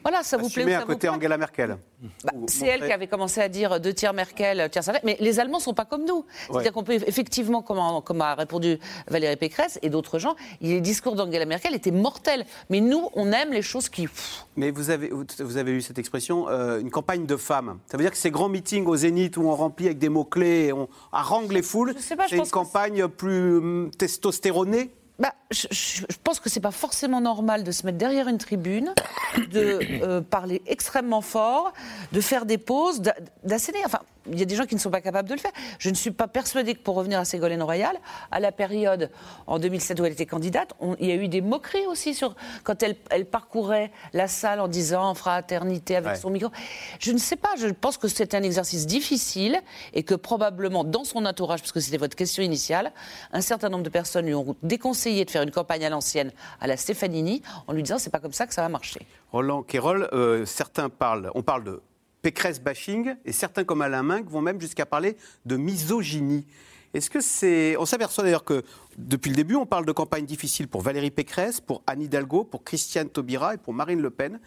Voilà, ça vous plaît ou ça à vous côté plaît Angela Merkel. Bah, c'est elle qui avait commencé à dire deux tiers Merkel, tiers Sarkozy. Mais les Allemands ne sont pas comme nous. C'est-à-dire qu'on peut effectivement, comme, a répondu Valérie Pécresse et d'autres gens, les discours d'Angela Merkel étaient mortels. Mais nous, on aime les choses qui. Mais vous avez, vous avez eu cette expression, euh, une campagne de femmes. Ça veut dire que ces grands meetings au Zénith où on remplit avec des mots-clés et on harangue les foules, c'est une campagne plus hum, testostéronée? Bah, je, pense que c'est pas forcément normal de se mettre derrière une tribune, [COUGHS] de euh, parler extrêmement fort, de faire des pauses, d'a- d'asséner. Enfin, il y a des gens qui ne sont pas capables de le faire. Je ne suis pas persuadée que pour revenir à Ségolène Royal, à la période en 2007 où elle était candidate, on- il y a eu des moqueries aussi sur quand elle, elle parcourait la salle en disant fraternité avec Ouais. son micro. Je ne sais pas. Je pense que c'est un exercice difficile et que probablement dans son entourage, parce que c'était votre question initiale, un certain nombre de personnes lui ont déconseillé de faire une campagne à l'ancienne, à la Stefanini, en lui disant c'est pas comme ça que ça va marcher. Roland Quérol, euh, certains parlent, on parle de Pécresse bashing, et certains comme Alain Minck vont même jusqu'à parler de misogynie. Est-ce que c'est. On s'aperçoit d'ailleurs que depuis le début, on parle de campagne difficile pour Valérie Pécresse, pour Anne Hidalgo, pour Christiane Taubira et pour Marine Le Pen,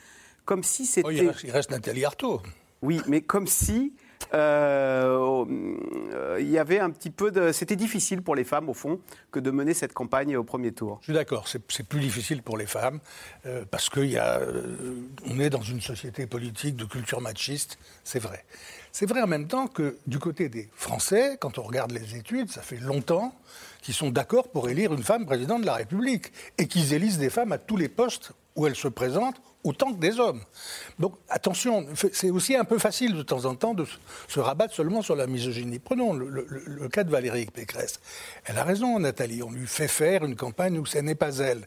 comme si c'était. Oh, il, reste, il reste Nathalie Arthaud. Oui, mais comme si Euh, euh, il y avait un petit peu de. C'était difficile pour les femmes, au fond, que de mener cette campagne au premier tour. Je suis d'accord, c'est plus difficile pour les femmes, euh, parce qu'on est dans une société politique de culture machiste, c'est vrai. C'est vrai en même temps que du côté des Français, quand on regarde les études, ça fait longtemps qu'ils sont d'accord pour élire une femme présidente de la République, et qu'ils élisent des femmes à tous les postes où elles se présentent, autant que des hommes. Donc attention, c'est aussi un peu facile de temps en temps de se- rabattre seulement sur la misogynie. Prenons le cas de Valérie Pécresse. Elle a raison, Nathalie, on lui fait faire une campagne où ce n'est pas elle.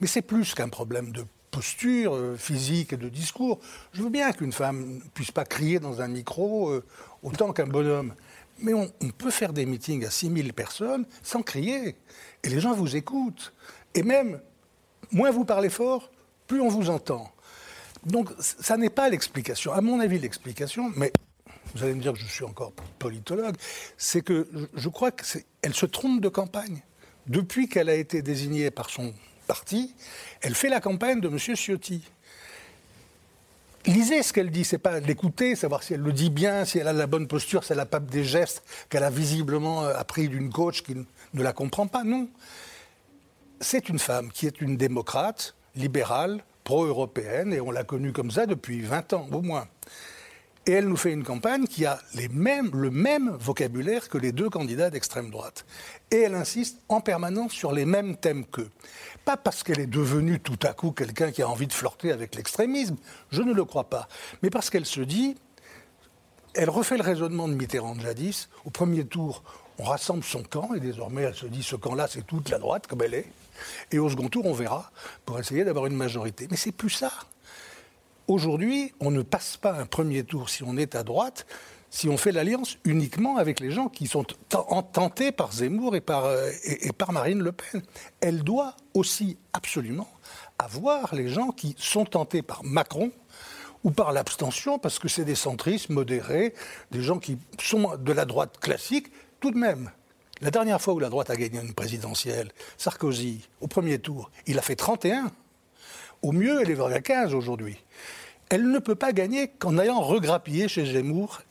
Mais c'est plus qu'un problème de posture euh, physique et de discours. Je veux bien qu'une femme ne puisse pas crier dans un micro euh, autant qu'un bonhomme. Mais on, on peut faire des meetings à 6000 personnes sans crier. Et les gens vous écoutent. Et même, moins vous parlez fort, plus on vous entend. Donc, ça n'est pas l'explication. À mon avis, l'explication, mais vous allez me dire que je suis encore politologue, c'est que je- crois qu'elle se trompe de campagne. Depuis qu'elle a été désignée par son parti, elle fait la campagne de M. Ciotti. Lisez ce qu'elle dit, c'est pas l'écouter, savoir si elle le dit bien, si elle a la bonne posture, si elle n'a pas des gestes qu'elle a visiblement euh, appris d'une coach qui ne la comprend pas. Non. C'est une femme qui est une démocrate, libérale, pro-européenne, et on l'a connue comme ça depuis 20 ans au moins. Et elle nous fait une campagne qui a le même vocabulaire que les deux candidats d'extrême droite. Et elle insiste en permanence sur les mêmes thèmes qu'eux. Pas parce qu'elle est devenue tout à coup quelqu'un qui a envie de flirter avec l'extrémisme, je ne le crois pas, mais parce qu'elle se dit, elle refait le raisonnement de Mitterrand jadis. Au premier tour, on rassemble son camp, et désormais elle se dit, ce camp-là, c'est toute la droite, comme elle est. Et au second tour, on verra, pour essayer d'avoir une majorité. Mais c'est plus ça. Aujourd'hui, on ne passe pas un premier tour si on est à droite, si on fait l'alliance uniquement avec les gens qui sont ten- en- tentés par Zemmour et par, euh, et par Marine Le Pen. Elle doit aussi absolument avoir les gens qui sont tentés par Macron ou par l'abstention, parce que c'est des centristes modérés, des gens qui sont de la droite classique, tout de même. La dernière fois où la droite a gagné une présidentielle, Sarkozy, au premier tour, il a fait 31. Au mieux, elle est vers 15 aujourd'hui. Elle ne peut pas gagner qu'en allant regrappiller chez Zemmour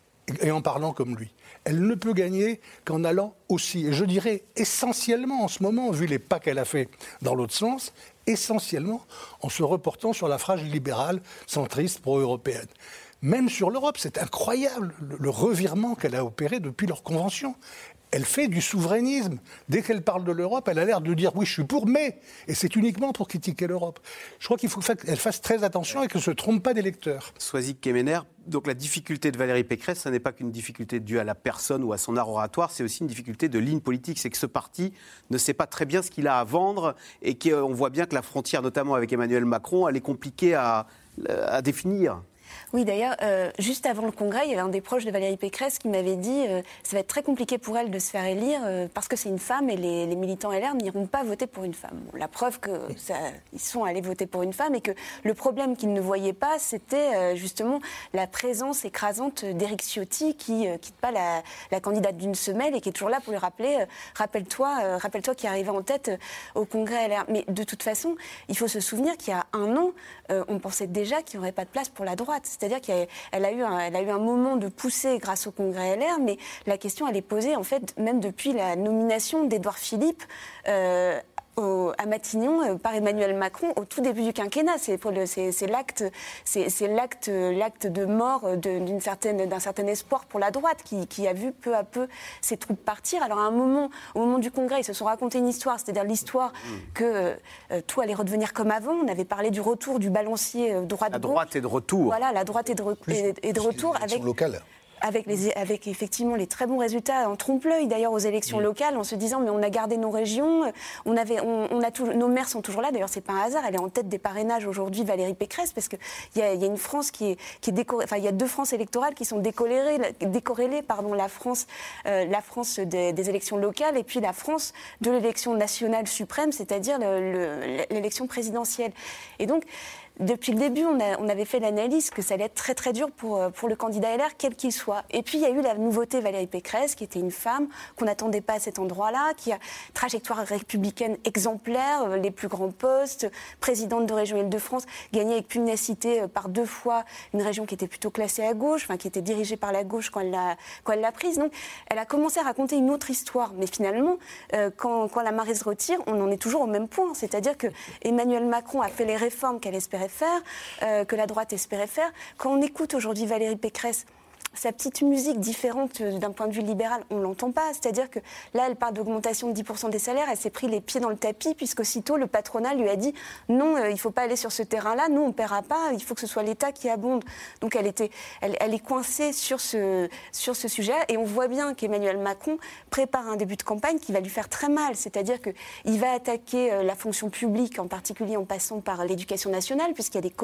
et en parlant comme lui. Elle ne peut gagner qu'en allant aussi, et je dirais essentiellement en ce moment, vu les pas qu'elle a fait dans l'autre sens, essentiellement en se reportant sur la phrase libérale, centriste, pro-européenne. Même sur l'Europe, c'est incroyable le, le revirement qu'elle a opéré depuis leur convention. Elle fait du souverainisme. Dès qu'elle parle de l'Europe, elle a l'air de dire oui, je suis pour, mais. Et c'est uniquement pour critiquer l'Europe. Je crois qu'il faut fa- qu'elle fasse très attention et qu'elle ne se trompe pas d'électeurs. Soisic Kemener, donc la difficulté de Valérie Pécresse, ce n'est pas qu'une difficulté due à la personne ou à son art oratoire, c'est aussi une difficulté de ligne politique. C'est que ce parti ne sait pas très bien ce qu'il a à vendre et qu'on voit bien que la frontière, notamment avec Emmanuel Macron, elle est compliquée à définir. Oui, d'ailleurs, euh, juste avant le congrès, il y avait un des proches de Valérie Pécresse qui m'avait dit euh, ça va être très compliqué pour elle de se faire élire euh, parce que c'est une femme et les, militants LR n'iront pas voter pour une femme. La preuve qu'ils sont allés voter pour une femme et que le problème qu'ils ne voyaient pas, c'était justement la présence écrasante d'Éric Ciotti qui euh, quitte pas la, candidate d'une semelle et qui est toujours là pour lui rappeler rappelle-toi, rappelle-toi qui arrivait en tête au congrès LR. Mais de toute façon, il faut se souvenir qu'il y a un an, on pensait déjà qu'il n'y aurait pas de place pour la droite. C'est-à-dire qu'elle elle a, eu un, moment de poussée grâce au congrès LR, mais la question, elle est posée, en fait, même depuis la nomination d'Édouard Philippe. euh, au- à Matignon euh, par Emmanuel Macron au tout début du quinquennat. C'est pour le- c'est- c'est l'acte, c'est c'est l'acte, l'acte de mort euh, de- d'une certaine, d'un certain espoir pour la droite qui, qui a vu peu à peu ses troupes partir. Alors à un moment, au moment du congrès, ils se sont raconté une histoire, c'est-à-dire l'histoire que euh, tout allait redevenir comme avant. On avait parlé du retour du balancier droite. La droite est de retour. Voilà, la droite est de, re- est- est de retour avec locales. Avec, les, avec effectivement les très bons résultats en trompe-l'œil d'ailleurs aux élections locales en se disant mais on a gardé nos régions, on avait, on, on a tout- nos maires sont toujours là. D'ailleurs c'est pas un hasard, elle est en tête des parrainages aujourd'hui Valérie Pécresse parce que il y y a une France qui est, qui est décorée, enfin il y a deux France électorales qui sont décorrélées, décorrélées pardon la France, euh, la France des, des élections locales et puis la France de l'élection nationale suprême, c'est-à-dire le- le- l'élection présidentielle. Et donc depuis le début, on, avait fait l'analyse que ça allait être très très dur pour, euh, pour le candidat LR, quel qu'il soit. Et puis il y a eu la nouveauté Valérie Pécresse, qui était une femme qu'on n'attendait pas à cet endroit-là, qui a trajectoire républicaine exemplaire, euh, les plus grands postes, présidente de région Île-de-France, gagnée avec pugnacité euh, par deux fois une région qui était plutôt classée à gauche, enfin qui était dirigée par la gauche quand elle l'a prise. Donc elle a commencé à raconter une autre histoire. Mais finalement, quand, quand la marée se retire, on en est toujours au même point. C'est-à-dire que Emmanuel Macron a fait les réformes qu'elle espérait faire, euh, que la droite espérait faire. Quand on écoute aujourd'hui Valérie Pécresse, sa petite musique différente euh, d'un point de vue libéral, on ne l'entend pas. C'est-à-dire que là, elle parle d'augmentation de 10% des salaires, elle s'est pris les pieds dans le tapis, puisqu'aussitôt, le patronat lui a dit non, euh, il ne faut pas aller sur ce terrain-là, nous, on ne paiera pas, il faut que ce soit l'État qui abonde. Donc, elle, était, elle, est coincée sur ce, sur ce sujet, et on voit bien qu'Emmanuel Macron prépare un début de campagne qui va lui faire très mal. C'est-à-dire qu'il va attaquer euh, la fonction publique, en particulier en passant par l'éducation nationale, puisqu'il y, a des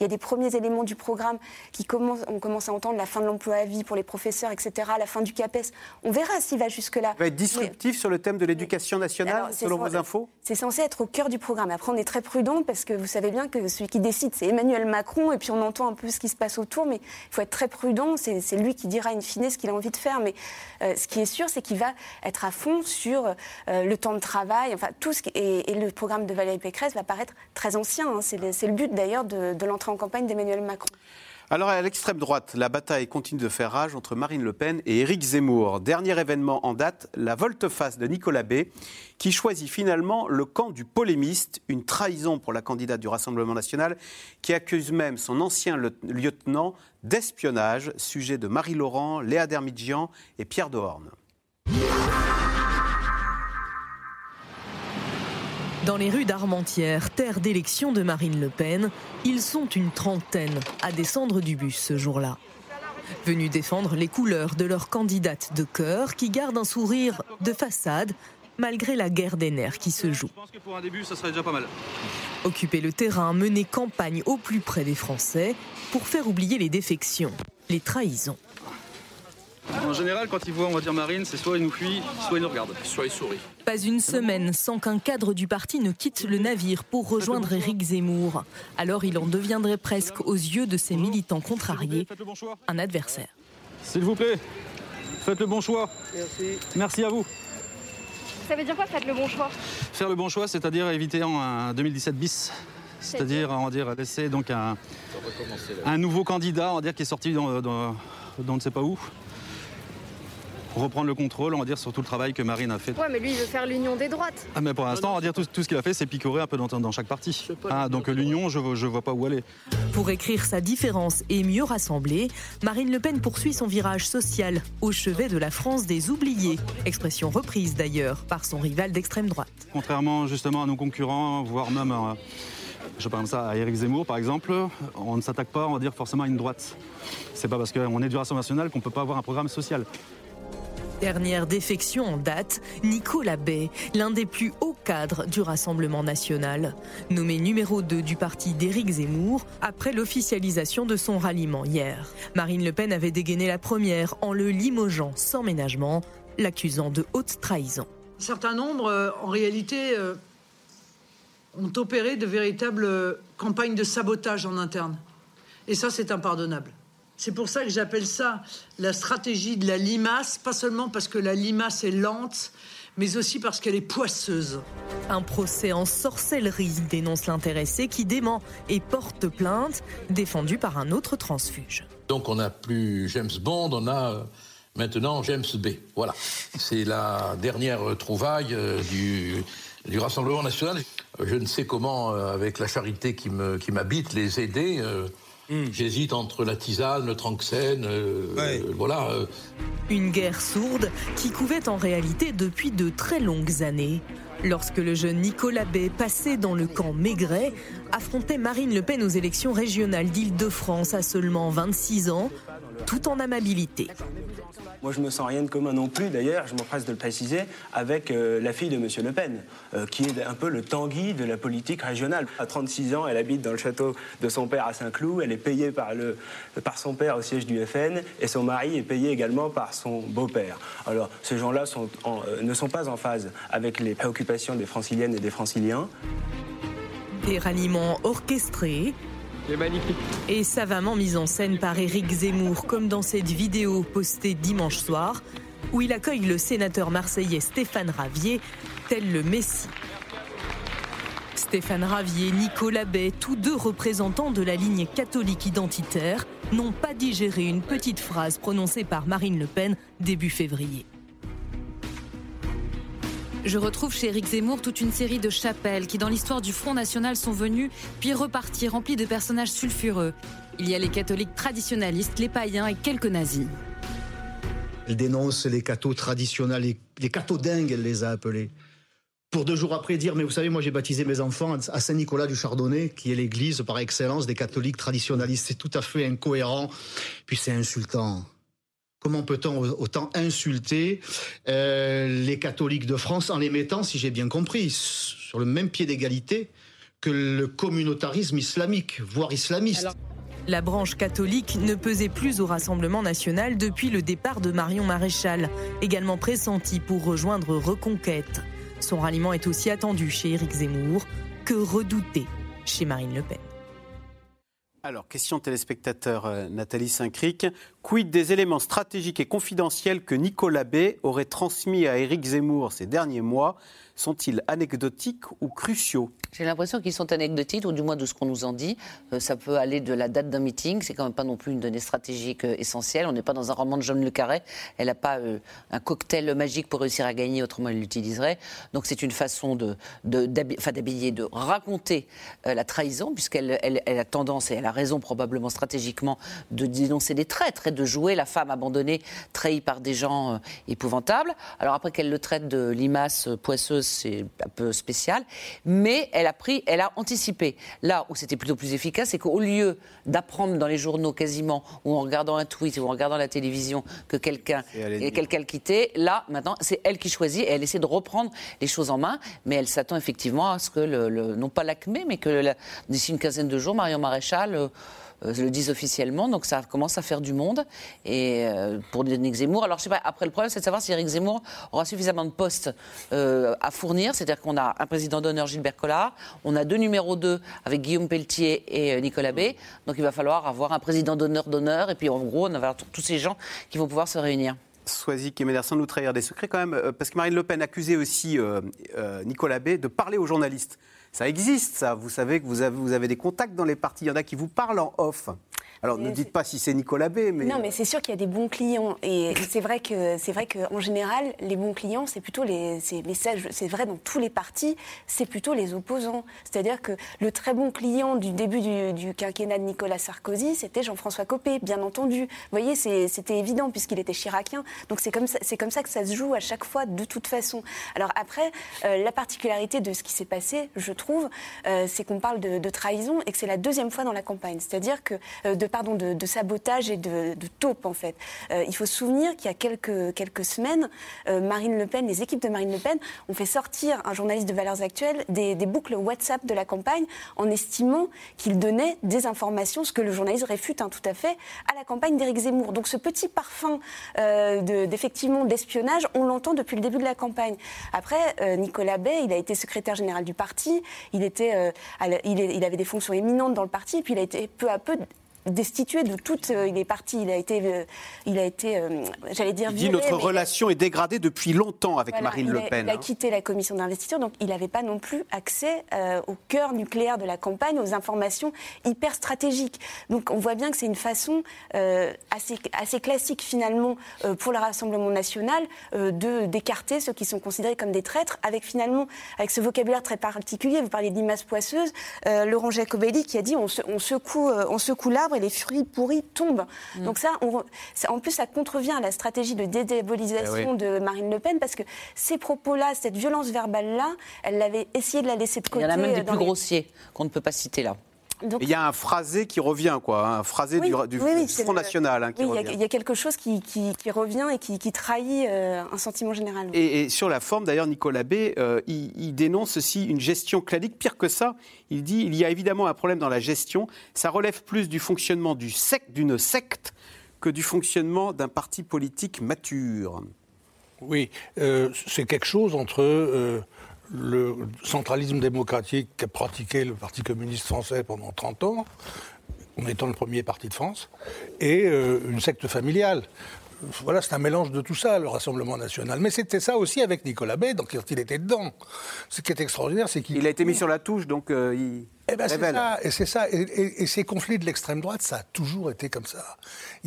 y a des premiers éléments du programme qui commencent, on commence à entendre la fin de l'emploi à vie pour les professeurs, etc., la fin du CAPES. On verra s'il va jusque-là. Il va être disruptif sur le thème de l'éducation nationale, Alors, selon vos infos? C'est censé être au cœur du programme. Après, on est très prudent parce que vous savez bien que celui qui décide, c'est Emmanuel Macron, et puis on entend un peu ce qui se passe autour, mais il faut être très prudent. C'est lui qui dira in fine ce qu'il a envie de faire. Mais euh, ce qui est sûr, c'est qu'il va être à fond sur euh, le temps de travail, enfin tout ce qui, et, et le programme de Valérie Pécresse va paraître très ancien. hein. C'est le, c'est le but d'ailleurs de, de l'entrée en campagne d'Emmanuel Macron. Alors à l'extrême droite, la bataille continue de faire rage entre Marine Le Pen et Éric Zemmour. Dernier événement en date, la volte-face de Nicolas B, qui choisit finalement le camp du polémiste, une trahison pour la candidate du Rassemblement national, qui accuse même son ancien lieutenant d'espionnage, sujet de Marie-Laurent, Léa Dermidjian et Pierre Dehorne. Dans les rues d'Armentières, terre d'élection de Marine Le Pen, ils sont une trentaine à descendre du bus ce jour-là. Venus défendre les couleurs de leur candidate de cœur qui garde un sourire de façade malgré la guerre des nerfs qui se joue. Je pense que pour un début, ça serait déjà pas mal. Occuper le terrain, mener campagne au plus près des Français pour faire oublier les défections, les trahisons. En général, quand ils voient, on va dire Marine, c'est soit ils nous fuient, soit ils nous regardent. Soit ils sourient. Pas une semaine sans qu'un cadre du parti ne quitte le navire pour rejoindre Éric Zemmour. Alors il en deviendrait presque, aux yeux de ses militants contrariés, un adversaire. S'il vous plaît, faites le bon choix. Merci. Merci à vous. Ça veut dire quoi, faites le bon choix? Faire le bon choix, c'est-à-dire éviter un 2017 bis. C'est-à-dire, on va dire, laisser donc un, un nouveau candidat, on va dire, qui est sorti dans, dans- dans on ne sait pas où. Reprendre le contrôle, on va dire, sur tout le travail que Marine a fait. Ouais, mais lui, il veut faire l'union des droites. Ah, mais pour l'instant, on va dire tout, tout ce qu'il a fait, c'est picorer un peu dans, dans chaque parti. Ah, donc l'union, je ne vois pas où aller. Pour écrire sa différence et mieux rassembler, Marine Le Pen poursuit son virage social au chevet de la France des oubliés. Expression reprise d'ailleurs par son rival d'extrême droite. Contrairement justement à nos concurrents, voire même, euh, je parle ça à Éric Zemmour par exemple, on ne s'attaque pas, on va dire, forcément à une droite. C'est pas parce qu'on est du Rassemblement national qu'on ne peut pas avoir un programme social. Dernière défection en date, Nicolas Bay, l'un des plus hauts cadres du Rassemblement national. Nommé numéro 2 du parti d'Éric Zemmour après l'officialisation de son ralliement hier. Marine Le Pen avait dégainé la première en le limogeant sans ménagement, l'accusant de haute trahison. Un certain euh, en réalité, euh, ont opéré de véritables campagnes de sabotage en interne. Et ça, c'est impardonnable. C'est pour ça que j'appelle ça la stratégie de la limace, pas seulement parce que la limace est lente, mais aussi parce qu'elle est poisseuse. Un procès en sorcellerie dénonce l'intéressé qui dément et porte plainte, défendu par un autre transfuge. Donc on n'a plus James Bond, on a euh, maintenant James B. Voilà. C'est la dernière trouvaille euh, du, du Rassemblement national. Je ne sais comment, euh, avec la charité qui me- qui m'habite, les aider. Euh, J'hésite entre la tisane, le tranxène, euh, euh, voilà. euh, Une guerre sourde qui couvait en réalité depuis de très longues années. Lorsque le jeune Nicolas Bay, passé dans le camp Maigret, affrontait Marine Le Pen aux élections régionales d'Île-de-France à seulement 26 ans, tout en amabilité. Moi, je me sens rien de commun non plus, d'ailleurs, je m'empresse de le préciser, avec euh, la fille de M. Le Pen, euh, qui est un peu le tanguy de la politique régionale. À 36 ans, elle habite dans le château de son père à Saint-Cloud, elle est payée par, le, par son père au siège du FN, et son mari est payé également par son beau-père. Alors, ces gens-là euh, ne sont pas en phase avec les préoccupations des franciliennes et des franciliens. Des ralliements orchestrés. Et savamment mise en scène par Éric Zemmour, comme dans cette vidéo postée dimanche soir, où il accueille le sénateur marseillais Stéphane Ravier, tel le Messie. Stéphane Ravier, Nicolas Bay, tous deux représentants de la ligne catholique identitaire, n'ont pas digéré une petite phrase prononcée par Marine Le Pen début février. Je retrouve chez Éric Zemmour toute une série de chapelles qui, dans l'histoire du Front National, sont venues puis reparties remplies de personnages sulfureux. Il y a les catholiques traditionnalistes, les païens et quelques nazis. Elle dénonce les cathos traditionnels, les, les cathos dingues, elle les a appelés. Pour deux jours après dire, mais vous savez, moi j'ai baptisé mes enfants à Saint-Nicolas du Chardonnay, qui est l'église par excellence des catholiques traditionnalistes. C'est tout à fait incohérent, puis c'est insultant. Comment peut-on autant insulter euh, les catholiques de France en les mettant, si j'ai bien compris, sur le même pied d'égalité que le communautarisme islamique, voire islamiste La branche catholique ne pesait plus au Rassemblement national depuis le départ de Marion Maréchal, également pressenti pour rejoindre Reconquête. Son ralliement est aussi attendu chez Éric Zemmour que redouté chez Marine Le Pen? Alors, question téléspectateur euh, Nathalie Saint-Cric. Quid des éléments stratégiques et confidentiels que Nicolas Bay aurait transmis à Éric Zemmour ces derniers mois sont-ils anecdotiques ou cruciaux? J'ai l'impression qu'ils sont anecdotiques, ou du moins de ce qu'on nous en dit. Euh, ça peut aller de la date d'un meeting, c'est quand même pas non plus une donnée stratégique euh, essentielle. On n'est pas dans un roman de John Le Carré. Elle n'a pas euh, un cocktail magique pour réussir à gagner, autrement elle l'utiliserait. Donc c'est une façon d'habiller, de, raconter la trahison, puisqu'elle elle, a tendance, et elle a raison probablement stratégiquement, de dénoncer des traîtres de jouer la femme abandonnée, trahie par des gens épouvantables. Alors après qu'elle le traite de limace poisseuse, c'est un peu spécial, mais elle a pris, elle a anticipé. Là où c'était plutôt plus efficace, c'est qu'au lieu d'apprendre dans les journaux quasiment, ou en regardant un tweet, ou en regardant la télévision, que quelqu'un quelqu'un quitté, là, maintenant, c'est elle qui choisit et elle essaie de reprendre les choses en main, mais elle s'attend effectivement à ce que, le, non pas l'acmé, mais que d'ici une quinzaine de jours, Marion Maréchal... Euh, euh, le disent officiellement, donc ça commence à faire du monde. Et euh, pour Éric Zemmour, alors je sais pas, après le problème, c'est de savoir si Éric Zemmour aura suffisamment de postes euh, à fournir. C'est-à-dire qu'on a un président d'honneur, Gilbert Collard, on a deux numéros 2 avec Guillaume Pelletier et Nicolas Bay. Donc il va falloir avoir un président d'honneur d'honneur, et puis en gros, on va tous ces gens qui vont pouvoir se réunir. Soisic et Méder, sans nous trahir des secrets quand même, parce que Marine Le Pen accusait aussi Nicolas Bay de parler aux journalistes. Ça existe, ça. Vous savez que vous avez, des contacts dans les partis. Il y en a qui vous parlent en off. Alors ne dites pas si c'est Nicolas B, mais non, mais c'est sûr qu'il y a des bons clients et c'est vrai que c'est vrai qu'en général les bons clients c'est plutôt les c'est vrai dans tous les partis c'est plutôt les opposants. C'est-à-dire que le très bon client du début du, quinquennat de Nicolas Sarkozy c'était Jean-François Copé, bien entendu. Vous voyez c'était évident puisqu'il était chiracien. Donc c'est comme ça comme ça que ça se joue à chaque fois de toute façon. Alors après euh, la particularité de ce qui s'est passé, je trouve, euh, c'est qu'on parle de, trahison et que c'est la deuxième fois dans la campagne. C'est-à-dire que euh, de pardon, de, sabotage et de, taupe, en fait. Euh, il faut se souvenir qu'il y a quelques, quelques semaines, euh, Marine Le Pen, les équipes de Marine Le Pen ont fait sortir un journaliste de Valeurs Actuelles des, boucles WhatsApp de la campagne en estimant qu'il donnait des informations, ce que le journaliste réfute hein, tout à fait, à la campagne d'Éric Zemmour. Donc ce petit parfum euh, d'effectivement d'espionnage, on l'entend depuis le début de la campagne. Après, Nicolas Bay, il a été secrétaire général du parti, il, était, il, avait des fonctions éminentes dans le parti, et puis il a été peu à peu destitué de toute. Euh, il est parti, il a été, euh, il a été, euh, j'allais dire. Il dit notre relation est dégradée depuis longtemps avec Marine Le Pen. Il a, hein. quitté la commission d'investiture, donc il n'avait pas non plus accès au cœur nucléaire de la campagne, aux informations hyper stratégiques. Donc on voit bien que c'est une façon assez, assez classique finalement pour le Rassemblement national de d'écarter ceux qui sont considérés comme des traîtres, avec finalement avec ce vocabulaire très particulier. Vous parlez d'image poisseuse. Laurent Jacobelli qui a dit on, on secoue, on secoue l'arbre et les fruits pourris tombent. Mm. Donc ça, en plus, ça contrevient à la stratégie de dédiabolisation eh de Marine Le Pen parce que ces propos-là, cette violence verbale-là, elle avait essayé de la laisser de côté. Il y en a même des euh, plus grossiers qu'on ne peut pas citer là il y a un phrasé qui revient, quoi, un phrasé du, Front National. Hein, il y, a quelque chose qui, revient et qui, trahit euh, un sentiment général. Et, sur la forme, d'ailleurs, Nicolas B, euh, il, dénonce aussi une gestion clanique. Pire que ça, il dit il y a évidemment un problème dans la gestion. Ça relève plus du fonctionnement d'une secte que du fonctionnement d'un parti politique mature. Oui, euh, c'est quelque chose entre le centralisme démocratique qu'a pratiqué le Parti communiste français pendant 30 ans, en étant le premier parti de France, et euh, une secte familiale. Voilà, c'est un mélange de tout ça, le Rassemblement national. Mais c'était ça aussi avec Nicolas Bay, donc il était dedans. Ce qui est extraordinaire, c'est qu'il... Il a été mis sur la touche, donc euh, il... Eh ben, c'est ça, et c'est ça. Et, et- et ces conflits de l'extrême droite, ça a toujours été comme ça.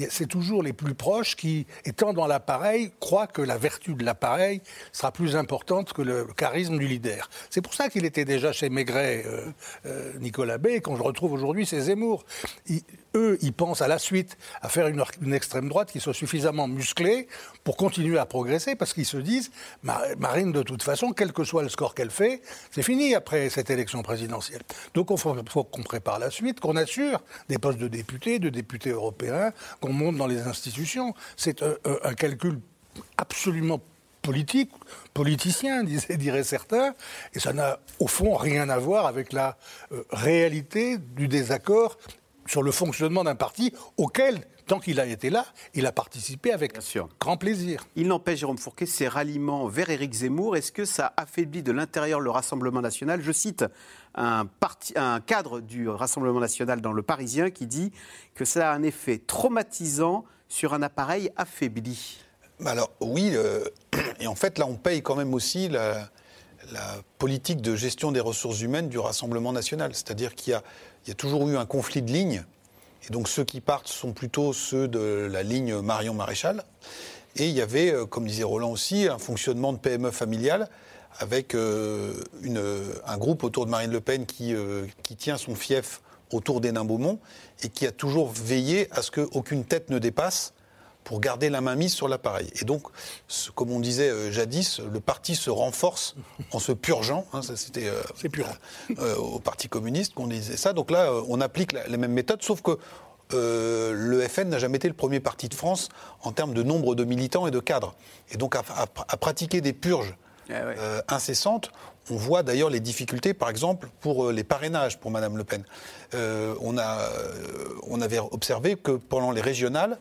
C'est toujours les plus proches qui, étant dans l'appareil, croient que la vertu de l'appareil sera plus importante que le charisme du leader. C'est pour ça qu'il était déjà chez Maigret, euh, euh, Nicolas Bay, qu'on retrouve aujourd'hui, c'est Zemmour. Ils- eux, ils pensent à la suite à faire une, extrême droite qui soit suffisamment musclée pour continuer à progresser, parce qu'ils se disent, Ma- Marine, de toute façon, quel que soit le score qu'elle fait, c'est fini après cette élection présidentielle. Donc faut, faut qu'on prépare la suite, qu'on assure des postes de députés, de députés européens, qu'on monte dans les institutions. C'est un, un- un calcul absolument politique, politicien, [LAUGHS] diraient certains, et ça n'a au fond rien à voir avec la euh, réalité du désaccord sur le fonctionnement d'un parti auquel, tant qu'il a été là, il a participé avec grand plaisir. Il n'empêche, Jérôme Fourquet, ces ralliements vers Éric Zemmour, est-ce que ça affaiblit de l'intérieur le Rassemblement national? Je cite un, parti- un cadre du Rassemblement national dans Le Parisien qui dit que ça a un effet traumatisant sur un appareil affaibli. Bah Alors oui, euh, [CLEARS THROAT] et en fait là on paye quand même aussi la, la politique de gestion des ressources humaines du Rassemblement national. C'est-à-dire qu'il y a, il y a toujours eu un conflit de lignes, et donc ceux qui partent sont plutôt ceux de la ligne Marion Maréchal. Et il y avait, euh, comme disait Roland aussi, un fonctionnement de PME familiale avec euh, un groupe autour de Marine Le Pen qui, euh, tient son fief autour des Beaumont et qui a toujours veillé à ce qu'aucune tête ne dépasse pour garder la main mise sur l'appareil. Et donc, ce- comme on disait euh, jadis, le parti se renforce [LAUGHS] en se purgeant. hein, ça, c'était euh, euh, au Parti communiste qu'on disait ça. Donc là, euh, on applique la- les mêmes méthodes, sauf que euh, le FN n'a jamais été le premier parti de France en termes de nombre de militants et de cadres. Et donc, à, à- à pratiquer des purges euh, incessantes, on voit d'ailleurs les difficultés, par exemple, pour les parrainages pour Madame Le Pen. Euh, on, a, euh, on avait observé que pendant les régionales,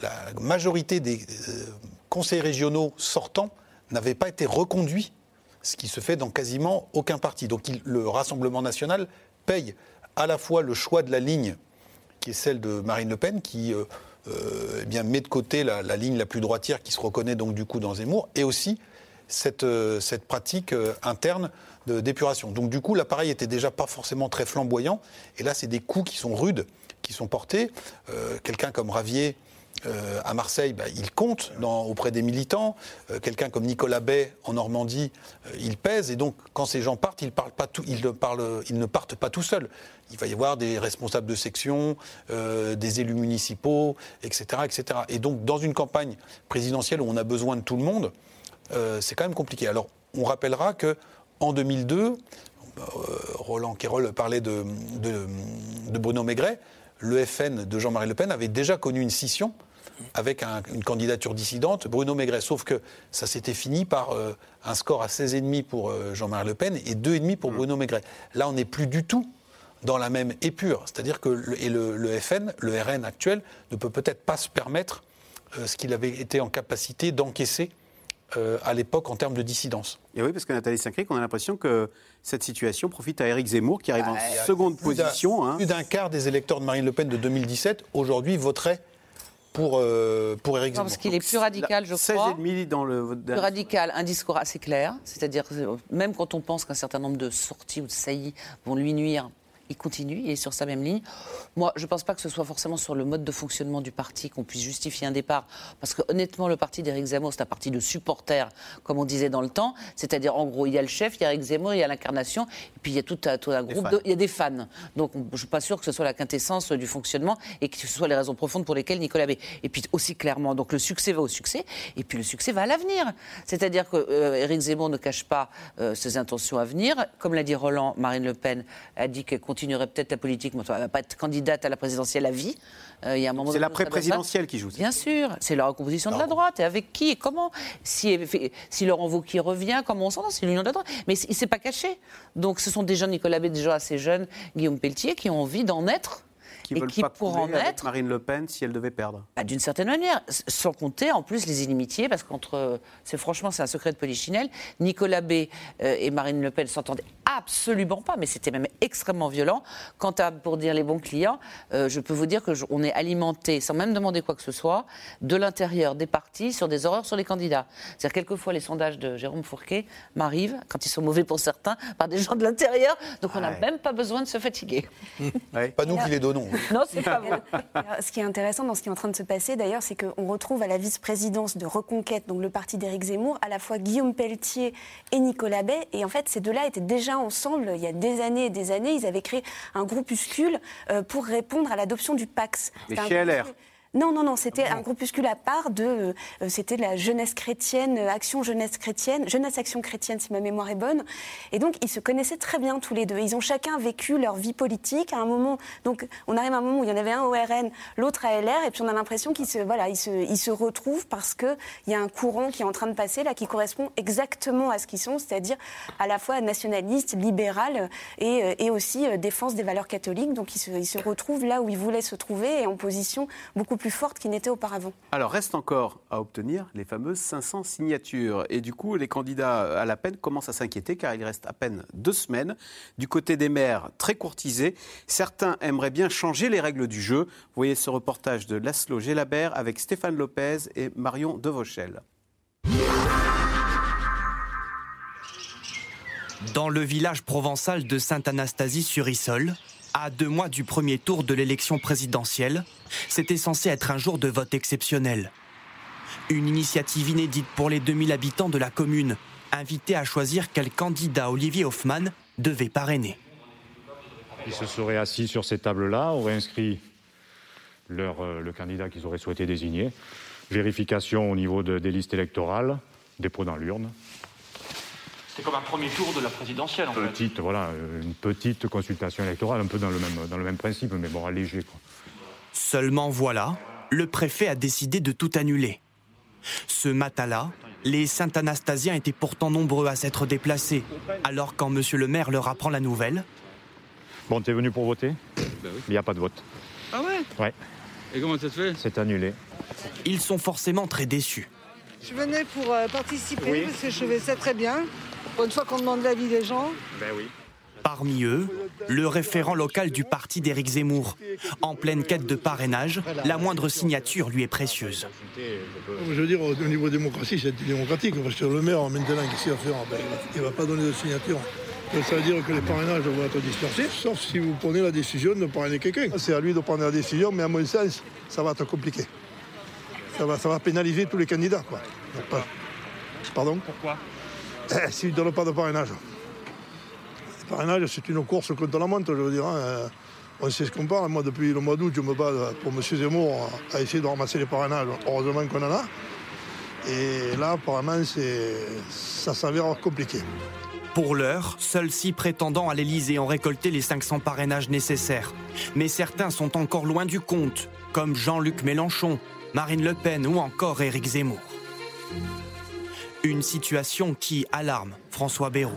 la majorité des euh, conseils régionaux sortants n'avaient pas été reconduits, ce qui se fait dans quasiment aucun parti. Donc le Rassemblement national paye à la fois le choix de la ligne, qui est celle de Marine Le Pen, qui euh, euh, eh bien, met de côté la, ligne la plus droitière qui se reconnaît donc du coup dans Zemmour, et aussi cette, cette pratique interne d'épuration. Donc du coup, l'appareil était déjà pas forcément très flamboyant, et là, c'est des coups qui sont rudes, qui sont portés. Quelqu'un comme Ravier euh, à Marseille, bah, il compte auprès des militants. Euh, Quelqu'un comme Nicolas Bay en Normandie, euh, il pèse. Et donc, quand ces gens partent, ils, ne partent pas tout seuls. Il va y avoir des responsables de section, des élus municipaux, etc., etc. Et donc, dans une campagne présidentielle où on a besoin de tout le monde, c'est quand même compliqué. Alors, on rappellera que en 2002, euh, Roland Quérol parlait de- de Bruno Maigret, le FN de Jean-Marie Le Pen avait déjà connu une scission avec un- une candidature dissidente, Bruno Maigret. Sauf que ça s'était fini par euh, un score à 16,5 pour euh, Jean-Marie Le Pen et 2,5 pour Bruno Maigret. Là, on n'est plus du tout dans la même épure. C'est-à-dire que le, et le, le FN, le RN actuel, ne peut peut-être pas se permettre euh, ce qu'il avait été en capacité d'encaisser euh, à l'époque en termes de dissidence. Et oui, parce que Nathalie Saint-Cric, on a l'impression que cette situation profite à Éric Zemmour, qui arrive en Il y a seconde plus position. hein. Plus d'un quart des électeurs de Marine Le Pen de 2017, aujourd'hui, voteraient pour, euh, pour Éric Non, Zemmour. parce qu'il est plus radical, je crois. 16,5 dans le vote Plus radical, un discours assez clair, c'est-à-dire euh, même quand on pense qu'un certain nombre de sorties ou de saillies vont lui nuire, il continue, il est sur sa même ligne. Moi, je ne pense pas que ce soit forcément sur le mode de fonctionnement du parti qu'on puisse justifier un départ, parce que honnêtement, le parti d'Éric Zemmour, c'est un parti de supporters, comme on disait dans le temps, c'est-à-dire en gros, il y a le chef, il y a Éric Zemmour, il y a l'incarnation, et puis il y a tout un, tout un Des groupe, de, il y a des fans. Donc on- je ne suis pas sûr que ce soit la quintessence du fonctionnement et que ce soit les raisons profondes pour lesquelles Nicolas Bay. Et puis aussi clairement, donc le succès va au succès, et puis le succès va à l'avenir. C'est-à-dire que euh, Éric Zemmour ne cache pas euh, ses intentions à venir. Comme l'a dit Roland, Marine Le Pen a dit qu'elle continuerait peut-être la politique, mais elle ne va pas être candidate à la présidentielle à vie. Euh, il y a un moment C'est l'après-présidentielle pas- qui joue. Bien sûr, c'est la recomposition de la droite. Et avec qui et comment si, si Laurent Wauquiez revient, comment on s'entend C'est l'union de la droite. Mais il ne s'est pas caché. Donc ce sont des jeunes, Nicolas Bay, des gens assez jeunes, Guillaume Pelletier, qui ont envie d'en être qui et veulent qui pas pour en être Marine Le Pen si elle devait perdre. Bah, D'une certaine manière, sans compter en plus les inimitiés, parce qu'entre, c'est franchement c'est un secret de polichinelle. Nicolas B euh, et Marine Le Pen s'entendaient absolument pas, mais c'était même extrêmement violent. Quant à pour dire les bons clients, euh, je peux vous dire que je- on est alimenté, sans même demander quoi que ce soit, de l'intérieur des partis sur des horreurs sur les candidats. C'est-à-dire quelquefois les sondages de Jérôme Fourquet m'arrivent, quand ils sont mauvais pour certains, par des gens de l'intérieur, donc on n'a Ouais. même pas besoin de se fatiguer. [LAUGHS] Pas nous qui les donnons. [LAUGHS] Non, c'est pas [LAUGHS] vous. Alors, Ce qui est intéressant dans ce qui est en train de se passer, d'ailleurs, c'est qu'on retrouve à la vice-présidence de Reconquête, donc le parti d'Éric Zemmour, à la fois Guillaume Pelletier et Nicolas Bay. Et en fait, ces deux-là étaient déjà ensemble il y a des années et des années. Ils avaient créé un groupuscule euh, pour répondre à l'adoption du Pax. Mais chez LR. Non, non, non, c'était un groupuscule à part de. euh, euh, c'était la jeunesse chrétienne, euh, Action Jeunesse Chrétienne, Jeunesse Action Chrétienne, si ma mémoire est bonne. Et donc, ils se connaissaient très bien tous les deux. Ils ont chacun vécu leur vie politique. À un moment, donc, on arrive à un moment où il y en avait un au RN, l'autre à LR, et puis on a l'impression qu'ils se, voilà, ils se, ils se retrouvent parce qu'il y a un courant qui est en train de passer là qui correspond exactement à ce qu'ils sont, c'est-à-dire à la fois nationaliste, libéral et, et aussi défense des valeurs catholiques. Donc, ils se, ils se retrouvent là où ils voulaient se trouver et en position beaucoup plus forte qu'ils n'étaient auparavant. Alors, reste encore à obtenir les fameuses 500 signatures. Et du coup, les candidats à la peine commencent à s'inquiéter car il reste à peine deux semaines. Du côté des maires, très courtisés, certains aimeraient bien changer les règles du jeu. Vous voyez ce reportage de Laszlo Gélabert avec Stéphane Lopez et Marion Devauchel. Dans le village provençal de Sainte-Anastasie-sur-Issol, à deux mois du premier tour de l'élection présidentielle, c'était censé être un jour de vote exceptionnel. Une initiative inédite pour les 2000 habitants de la commune, invités à choisir quel candidat Olivier Hoffmann devait parrainer. Ils se seraient assis sur ces tables-là, auraient inscrit leur, euh, le candidat qu'ils auraient souhaité désigner. Vérification au niveau de- des listes électorales, dépôt dans l'urne. C'est comme un premier tour de la présidentielle, en fait. Petite, voilà, euh, une petite consultation électorale, un peu dans le même, dans le même principe, mais bon, allégé. Quoi. Seulement voilà, le préfet a décidé de tout annuler. Ce matin-là, les Saint-Anastasiens étaient pourtant nombreux à s'être déplacés. Alors quand monsieur le maire leur apprend la nouvelle, Bon, t'es venu pour voter? Il n'y a pas de vote. Ah ouais? Ouais, Et comment ça se fait? C'est annulé. ils sont forcément très déçus. Je venais pour euh, participer Oui. parce que je trouvais ça très bien. Une fois qu'on demande l'avis des gens. Ben oui. Parmi eux, le référent local du parti d'Éric Zemmour. En pleine quête de parrainage, la moindre signature lui est précieuse. Je veux dire, au au niveau démocratie, c'est démocratique. Parce que le maire, maintenant, qu'est-ce qu'il va faire? Ben, Il ne va pas donner de signature. Donc, ça veut dire que les parrainages vont être dispersés, sauf si vous prenez la décision de parrainer quelqu'un. C'est à lui de prendre la décision, mais à mon sens, ça va être compliqué. Ça va, ça va pénaliser tous les candidats. Quoi. Donc, pas- Pardon? Pourquoi? Eh, S'il ne donne pas de parrainage. Le parrainage, c'est une course contre la montre, je veux dire. hein. On sait ce qu'on parle. Moi, depuis le mois d'août, je me bats pour M. Zemmour à essayer de ramasser les parrainages. Heureusement qu'on en a. Et là, apparemment, ça s'avère compliqué. Pour l'heure, seuls six prétendants à l'Élysée ont récolté les 500 parrainages nécessaires. Mais certains sont encore loin du compte, comme Jean-Luc Mélenchon, Marine Le Pen ou encore Éric Zemmour. Une situation qui alarme François Bayrou.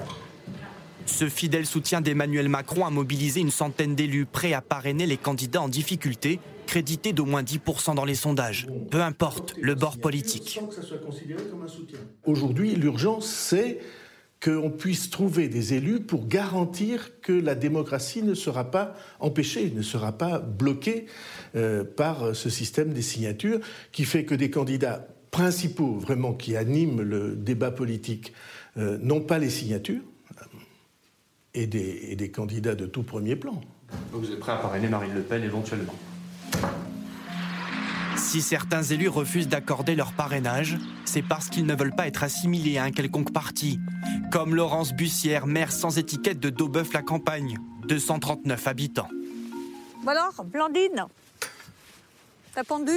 Ce fidèle soutien d'Emmanuel Macron a mobilisé une centaine d'élus prêts à parrainer les candidats en difficulté, crédités d'au moins 10% dans les sondages. Peu importe le bord politique. Aujourd'hui, l'urgence, c'est qu'on puisse trouver des élus pour garantir que la démocratie ne sera pas empêchée, ne sera pas bloquée euh, par ce système des signatures qui fait que des candidats principaux, vraiment qui animent le débat politique, euh, n'ont pas les signatures et des, et des candidats de tout premier plan. Donc vous êtes prêt à parrainer Marine Le Pen éventuellement? Si certains élus refusent d'accorder leur parrainage, c'est parce qu'ils ne veulent pas être assimilés à un quelconque parti. Comme Laurence Bussière, maire sans étiquette de Daubeuf-la-Campagne, 239 habitants. Bon alors, Blandine T'as pendu?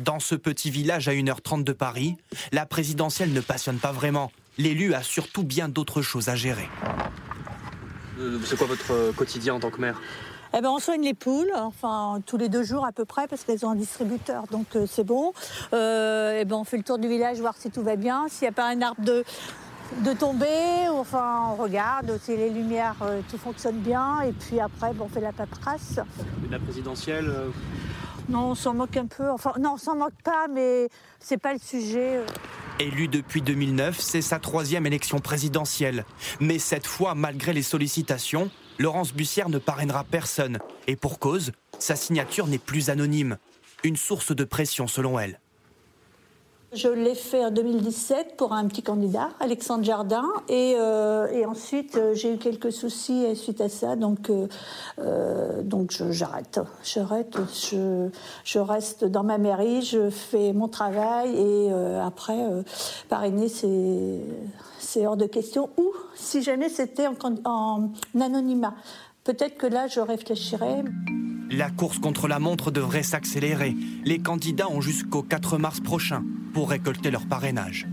Dans ce petit village à 1h30 de Paris, la présidentielle ne passionne pas vraiment. L'élu a surtout bien d'autres choses à gérer. Euh, C'est quoi votre euh, quotidien en tant que maire? Eh ben, on soigne les poules, enfin tous les deux jours à peu près, parce qu'elles ont un distributeur, donc euh, c'est bon. Euh, eh ben, on fait le tour du village, voir si tout va bien. S'il n'y a pas un arbre de de tomber. Enfin, on regarde si les lumières, euh, tout fonctionne bien. Et puis après, bon, on fait la paperasse. La présidentielle euh, Non, on s'en moque un peu. Enfin, non, on s'en moque pas, mais c'est pas le sujet. euh. Élu depuis 2009, c'est sa troisième élection présidentielle. Mais cette fois, malgré les sollicitations, Laurence Bussière ne parrainera personne. Et pour cause, sa signature n'est plus anonyme. Une source de pression selon elle. Je l'ai fait en 2017 pour un petit candidat, Alexandre Jardin, et, euh, et ensuite euh, j'ai eu quelques soucis suite à ça, donc, euh, euh, donc j'arrête. J'arrête, je, je reste dans ma mairie, je fais mon travail et euh, après, euh, parrainer, c'est c'est hors de question. Ou si jamais c'était en, en anonymat, peut-être que là je réfléchirais. La course contre la montre devrait s'accélérer. Les candidats ont jusqu'au 4 mars prochain pour récolter leur parrainage.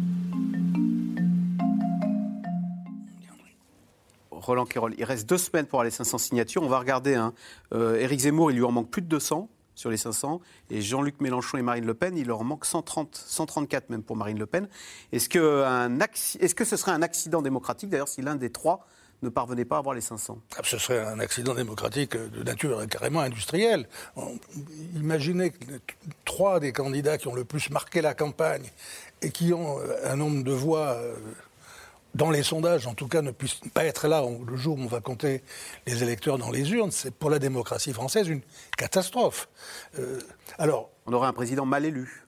Roland Quérol, il reste deux semaines pour aller 500 signatures. On va regarder. Hein. Euh, Éric Zemmour, il lui en manque plus de 200 sur les 500. Et Jean-Luc Mélenchon et Marine Le Pen, il leur en manque 130, 134 même pour Marine Le Pen. Est-ce que, un acci- est-ce que ce serait un accident démocratique, d'ailleurs, si l'un des trois ne parvenait pas à avoir les 500 Ah, Ce serait un accident démocratique de nature carrément industrielle. Imaginez que trois des candidats qui ont le plus marqué la campagne et qui ont euh, un nombre de voix euh, dans les sondages, en tout cas, ne puissent pas être là le jour où on va compter les électeurs dans les urnes. C'est pour la démocratie française une catastrophe. Euh, alors, On aurait un président mal élu.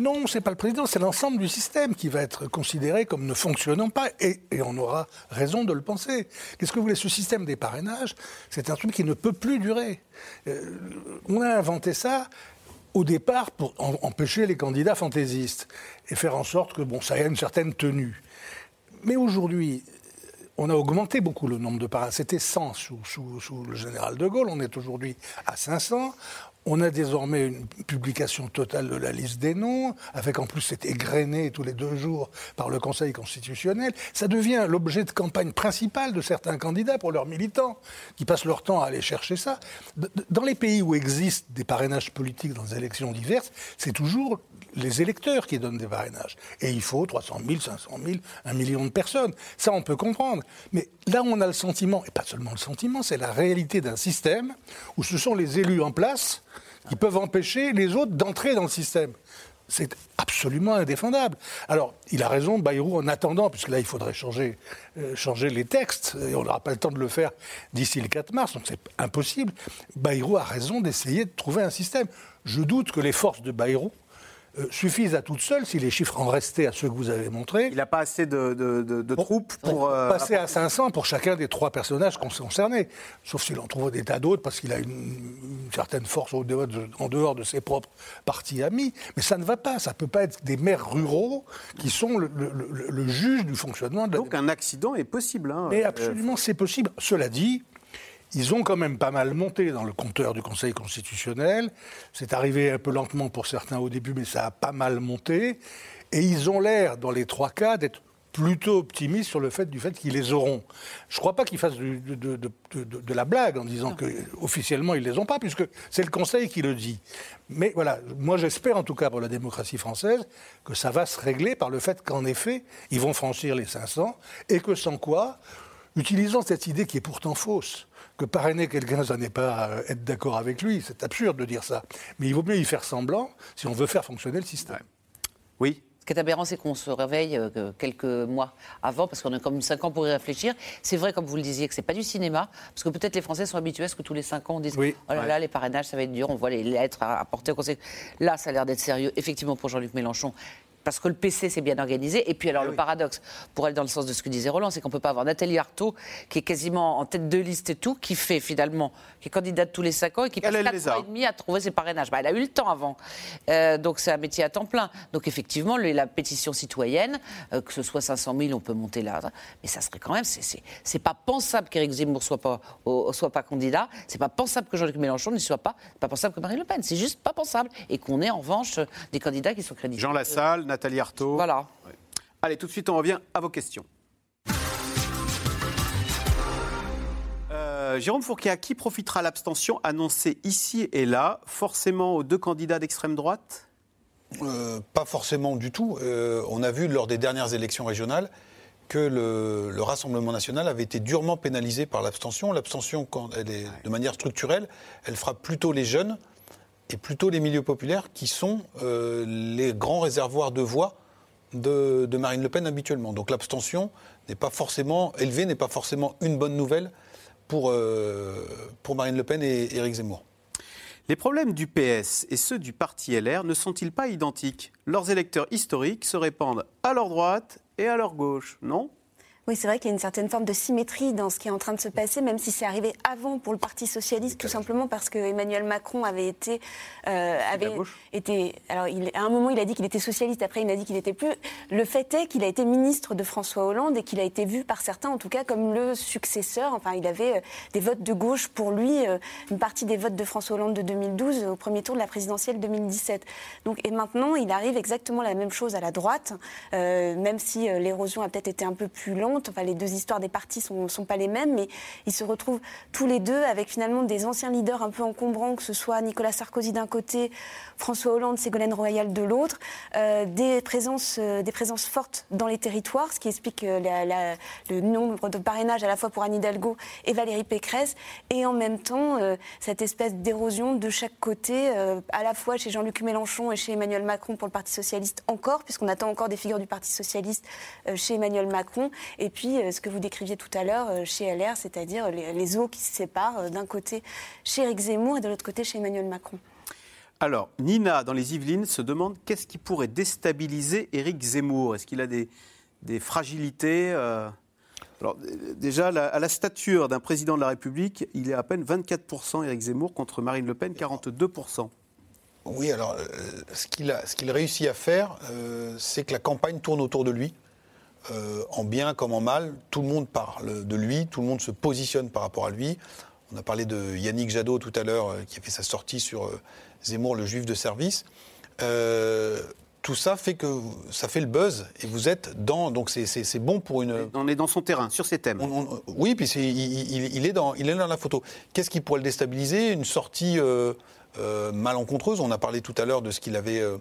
Non, c'est pas le président, c'est l'ensemble du système qui va être considéré comme ne fonctionnant pas, et, on aura raison de le penser. Qu'est-ce que vous voulez Ce système des parrainages, c'est un truc qui ne peut plus durer. Euh, on a inventé ça au départ pour empêcher les candidats fantaisistes et faire en sorte que bon, ça ait une certaine tenue. Mais aujourd'hui, on a augmenté beaucoup le nombre de parrains. C'était 100 sous, sous- sous le général de Gaulle. On est aujourd'hui à 500. On a désormais une publication totale de la liste des noms, avec en plus c'est égrené tous les deux jours par le Conseil constitutionnel. Ça devient l'objet de campagne principale de certains candidats pour leurs militants, qui passent leur temps à aller chercher ça. Dans les pays où existent des parrainages politiques dans des élections diverses, c'est toujours les électeurs qui donnent des parrainages. Et il faut 300 000, 500 000, un million de personnes. Ça, on peut comprendre. Mais là, on a le sentiment, et pas seulement le sentiment, c'est la réalité d'un système où ce sont les élus en place qui peuvent empêcher les autres d'entrer dans le système. C'est absolument indéfendable. Alors, il a raison, Bayrou, en attendant, puisque là, il faudrait changer, euh, changer les textes, et on n'aura pas le temps de le faire d'ici le 4 mars, donc c'est impossible. Bayrou a raison d'essayer de trouver un système. Je doute que les forces de Bayrou euh, suffisent à toutes seules, si les chiffres en restaient à ceux que vous avez montrés. Il n'a pas assez de, de- de- de troupes pour. euh, passer à 500 pour chacun des trois personnages con- concernés. Sauf s'il en trouve des tas d'autres, parce qu'il a une, une certaine force au dehors de- en dehors de ses propres partis amis. Mais ça ne va pas. Ça ne peut pas être des maires ruraux qui sont le, le- le- le juge du fonctionnement de la Donc un accident est possible. hein. mais Euh, absolument, c'est possible. Cela dit, ils ont quand même pas mal monté dans le compteur du Conseil constitutionnel. C'est arrivé un peu lentement pour certains au début, mais ça a pas mal monté. Et ils ont l'air, dans les trois cas, d'être plutôt optimistes sur le fait du fait qu'ils les auront. Je ne crois pas qu'ils fassent de, de- de- de- de la blague en disant que officiellement ils les ont pas, puisque c'est le Conseil qui le dit. Mais voilà, moi j'espère en tout cas pour la démocratie française que ça va se régler par le fait qu'en effet ils vont franchir les 500 et que sans quoi utilisant cette idée qui est pourtant fausse, que parrainer quelqu'un, ça n'est pas euh, être d'accord avec lui, c'est absurde de dire ça. Mais il vaut mieux y faire semblant si on veut faire fonctionner le système. Oui. Ce qui est aberrant, c'est qu'on se réveille euh, que quelques mois avant, parce qu'on a comme 5 ans pour y réfléchir. C'est vrai, comme vous le disiez, que c'est pas du cinéma, parce que peut-être les Français sont habitués à ce que tous les 5 ans, on dise Oui. Oh là Ouais. là, les parrainages, ça va être dur, on voit les lettres à apporter au Conseil. Là, ça a l'air d'être sérieux, effectivement, pour Jean-Luc Mélenchon. Parce que le PC, c'est bien organisé. Et puis, alors, le paradoxe, pour aller dans le sens de ce que disait Roland, c'est qu'on ne peut pas avoir Nathalie Arthaud, qui est quasiment en tête de liste et tout, qui fait finalement, qui est candidate tous les 5 ans et qui passe elle 4 les a. ans et demi à trouver ses parrainages. Bah, elle a eu le temps avant. Euh, donc, c'est un métier à temps plein. Donc, effectivement, le- la pétition citoyenne, euh, que ce soit 500 000, on peut monter là. Mais ça serait quand même, c'est- pas pensable qu'Éric Zemmour soit pas, au- soit pas candidat. C'est pas pensable que Jean-Luc Mélenchon n'y soit pas. Pas pensable que Marine Le Pen. C'est juste pas pensable. Et qu'on ait en revanche des candidats qui sont crédités. Jean Lassalle, Nathalie Arthaud. Voilà. Ouais. Allez, tout de suite, on revient à vos questions. Euh, Jérôme Fourquet, à qui profitera l'abstention annoncée ici et là Forcément aux deux candidats d'extrême droite? Euh, pas forcément du tout. Euh, on a vu lors des dernières élections régionales que le, le Rassemblement national avait été durement pénalisé par l'abstention. L'abstention, quand elle est de manière structurelle, elle frappe plutôt les jeunes et plutôt les milieux populaires qui sont euh, les grands réservoirs de voix de, Marine Le Pen habituellement. Donc l'abstention n'est pas forcément élevée, n'est pas forcément une bonne nouvelle pour, euh, pour Marine Le Pen et Éric Zemmour. Les problèmes du PS et ceux du parti LR ne sont-ils pas identiques? Leurs électeurs historiques se répandent à leur droite et à leur gauche, non? Oui, c'est vrai qu'il y a une certaine forme de symétrie dans ce qui est en train de se passer, même si c'est arrivé avant pour le Parti socialiste, tout simplement parce que Emmanuel Macron avait été, euh, avait été, alors il, à un moment il a dit qu'il était socialiste, après il a dit qu'il n'était plus. Le fait est qu'il a été ministre de François Hollande et qu'il a été vu par certains, en tout cas, comme le successeur. Enfin, il avait euh, des votes de gauche pour lui, euh, une partie des votes de François Hollande de 2012 au premier tour de la présidentielle 2017. Donc, et maintenant, il arrive exactement la même chose à la droite, euh, même si l'érosion a peut-être été un peu plus lente. Enfin, les deux histoires des partis sont, sont pas les mêmes, mais ils se retrouvent tous les deux avec finalement des anciens leaders un peu encombrants, que ce soit Nicolas Sarkozy d'un côté, François Hollande, Ségolène Royal de l'autre, euh, des présences, euh, des présences fortes dans les territoires, ce qui explique euh, le nombre de parrainages à la fois pour Anne Hidalgo et Valérie Pécresse, et en même temps cette espèce d'érosion de chaque côté, à la fois chez Jean-Luc Mélenchon et chez Emmanuel Macron pour le Parti socialiste encore, puisqu'on attend encore des figures du Parti socialiste chez Emmanuel Macron, et puis euh, ce que vous décriviez tout à l'heure euh, chez LR, c'est-à-dire les, les eaux qui se séparent euh, d'un côté chez Éric Zemmour et de l'autre côté chez Emmanuel Macron. Alors, Nina, dans les Yvelines, se demande qu'est-ce qui pourrait déstabiliser Éric Zemmour? Est-ce qu'il a des, des fragilités euh? Alors, déjà, la- à la stature d'un président de la République, il est à peine 24% Éric Zemmour contre Marine Le Pen, 42%. Oui, alors euh, ce qu'il a- ce qu'il réussit à faire, euh, c'est que la campagne tourne autour de lui. Euh, en bien comme en mal, tout le monde parle de lui, tout le monde se positionne par rapport à lui. On a parlé de Yannick Jadot tout à l'heure, euh, qui a fait sa sortie sur euh, Zemmour, le juif de service. Tout ça fait que ça fait le buzz et vous êtes dans. Donc c'est- bon pour une. On est dans son terrain, sur ses thèmes. oui, puis il- il est dans, il est dans la photo. Qu'est-ce qui pourrait le déstabiliser? Une sortie euh, malencontreuse. On a parlé tout à l'heure de ce qu'il avait, euh,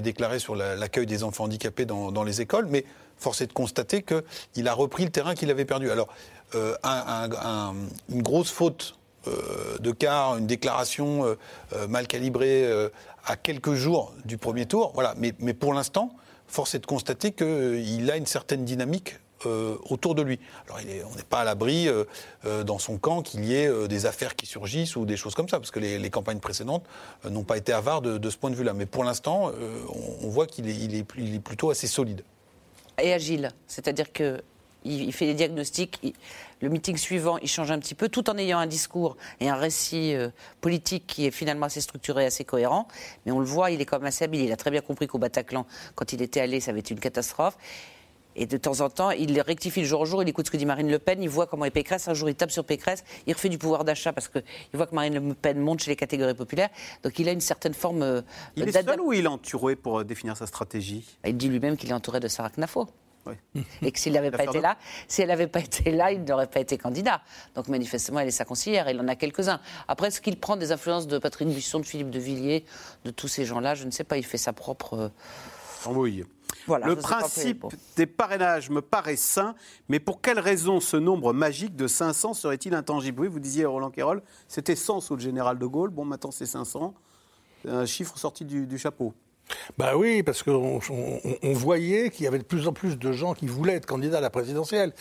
déclaré sur la- l'accueil des enfants handicapés dans, les écoles, mais force est de constater qu'il a repris le terrain qu'il avait perdu. Alors, euh, un- un- un- une grosse faute de quart, une déclaration mal calibrée à quelques jours du premier tour. Mais pour l'instant, force est de constater qu'il a une certaine dynamique euh, autour de lui. Alors on n'est pas à l'abri euh, euh, dans son camp qu'il y ait des affaires qui surgissent ou des choses comme ça, parce que les, campagnes précédentes n'ont pas été avares de, ce point de vue-là. Mais pour l'instant, on, voit qu'il est, plutôt assez solide. et agile. C'est-à-dire que il, fait des diagnostics. le meeting suivant, il change un petit peu, tout en ayant un discours et un récit politique qui est finalement assez structuré, assez cohérent. Mais on le voit, il est quand même assez habile. Il a très bien compris qu'au Bataclan, quand il était allé, ça avait été une catastrophe. Et de temps en temps, il rectifie le jour au jour, il écoute ce que dit Marine Le Pen, il voit comment est Pécresse, un jour il tape sur Pécresse, il refait du pouvoir d'achat parce qu'il voit que Marine Le Pen monte chez les catégories populaires. Donc il a une certaine forme euh, Il est seul ou il est entouré pour euh, définir sa stratégie? Il dit lui-même qu'il est entouré de Sarah Knafo. Oui. [LAUGHS] Et que s'il n'avait pas été là, si elle n'avait pas été là, il n'aurait pas été candidat. Donc manifestement, elle est sa conseillère. Il en a quelques-uns. Après, est-ce qu'il prend des influences de Patrick Buisson, de Philippe de Villiers, de tous ces gens-là? Je ne sais pas. Il fait sa propre. Embrouille. Voilà, le principe pour- des parrainages me paraît sain, mais pour quelle raison ce nombre magique de 500 serait-il intangible? Oui, vous disiez Roland Quérol, c'était 100 sous le général de Gaulle, bon maintenant c'est 500, C'est un chiffre sorti du, du chapeau. Bah oui, parce qu'on on, on voyait qu'il y avait de plus en plus de gens qui voulaient être candidats à la présidentielle.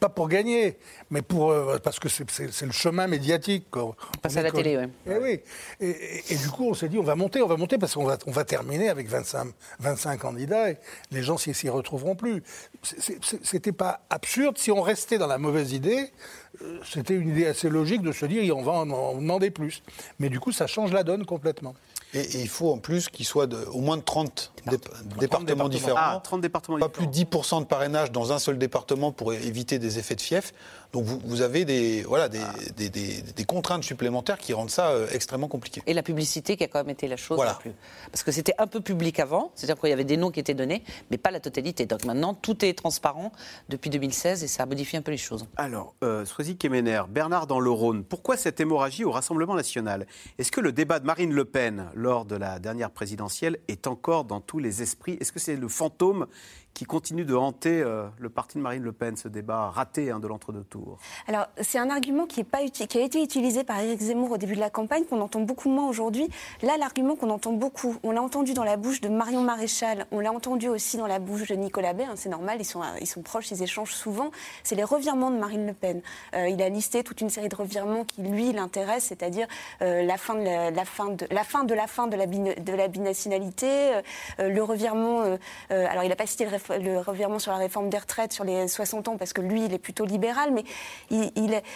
Pas pour gagner, mais pour, euh, parce que c'est- le chemin médiatique. quoi. Passe On à la télé. Eh oui. Et, et- et du coup, on s'est dit, on va monter, on va monter, parce qu'on va, on va terminer avec 25, 25 candidats, et les gens s'y retrouveront plus. C'était pas absurde. Si on restait dans la mauvaise idée, euh, c'était une idée assez logique de se dire, on va en, en demander plus. Mais du coup, ça change la donne complètement. Et, et il faut en plus qu'il soit de, au moins de 30 dép- départements, départements. différents. Ah, 30 départements Pas plus de 10% de parrainage dans un seul département pour éviter des effets de fief. Donc vous, vous avez des, voilà, des, des, des- des contraintes supplémentaires qui rendent ça euh, extrêmement compliqué. Et la publicité qui a quand même été la chose Voilà. la plus. Parce que c'était un peu public avant, c'est-à-dire qu'il y avait des noms qui étaient donnés, mais pas la totalité. Donc maintenant, tout est transparent depuis 2016 et ça a modifié un peu les choses. Alors, euh, Soisy Kemener, Bernard dans le Rhône, pourquoi cette hémorragie au Rassemblement national? Est-ce que le débat de Marine Le Pen lors de la dernière présidentielle est encore dans tous les esprits? Est-ce que c'est le fantôme qui continue de hanter euh, le parti de Marine Le Pen, ce débat raté hein, de l'entre-deux tours Alors, c'est un argument qui, est pas qui a été utilisé par Éric Zemmour au début de la campagne, qu'on entend beaucoup moins aujourd'hui. Là, l'argument qu'on entend beaucoup, on l'a entendu dans la bouche de Marion Maréchal, on l'a entendu aussi dans la bouche de Nicolas Bay, hein, c'est normal, ils sont, ils sont proches, ils échangent souvent, c'est les revirements de Marine Le Pen. Euh, il a listé toute une série de revirements qui, lui, l'intéressent, c'est-à-dire euh, la, fin de la, fin de la fin de la fin de la, bina- de la binationalité, le revirement, alors il n'a pas cité le, le revirement sur la réforme des retraites sur les 60 ans, parce que lui, il est plutôt libéral, mais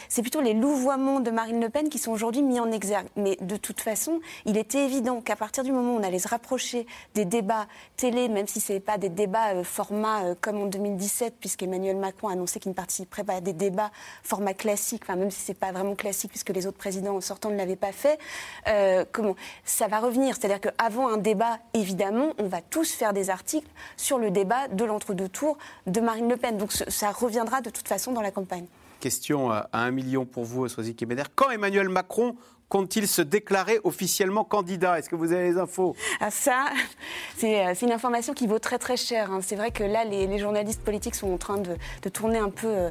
c'est plutôt les louvoiements de Marine Le Pen qui sont aujourd'hui mis en exergue. Mais de toute façon, il était évident qu'à partir du moment où on allait se rapprocher des débats télé, même si ce n'est pas des débats euh, format euh, comme en 2017, puisqu'Emmanuel Macron a annoncé qu'il ne participerait pas à des débats format classique, enfin, même si ce n'est pas vraiment classique, puisque les autres présidents sortants ne l'avaient pas fait, euh, comment ça va revenir? C'est-à-dire qu'avant un débat, évidemment, on va tous faire des articles sur le débat de l'entre-deux tours de Marine Le Pen. Donc ça reviendra de toute façon dans la campagne. Question à un million pour vous, Soisy Kemener. Quand Emmanuel Macron compte-t-il se déclarer officiellement candidat? Est-ce que vous avez les infos? Ah, ça, c'est euh, c'est une information qui vaut très très cher. hein. C'est vrai que là, les, les journalistes politiques sont en train de, de tourner un peu.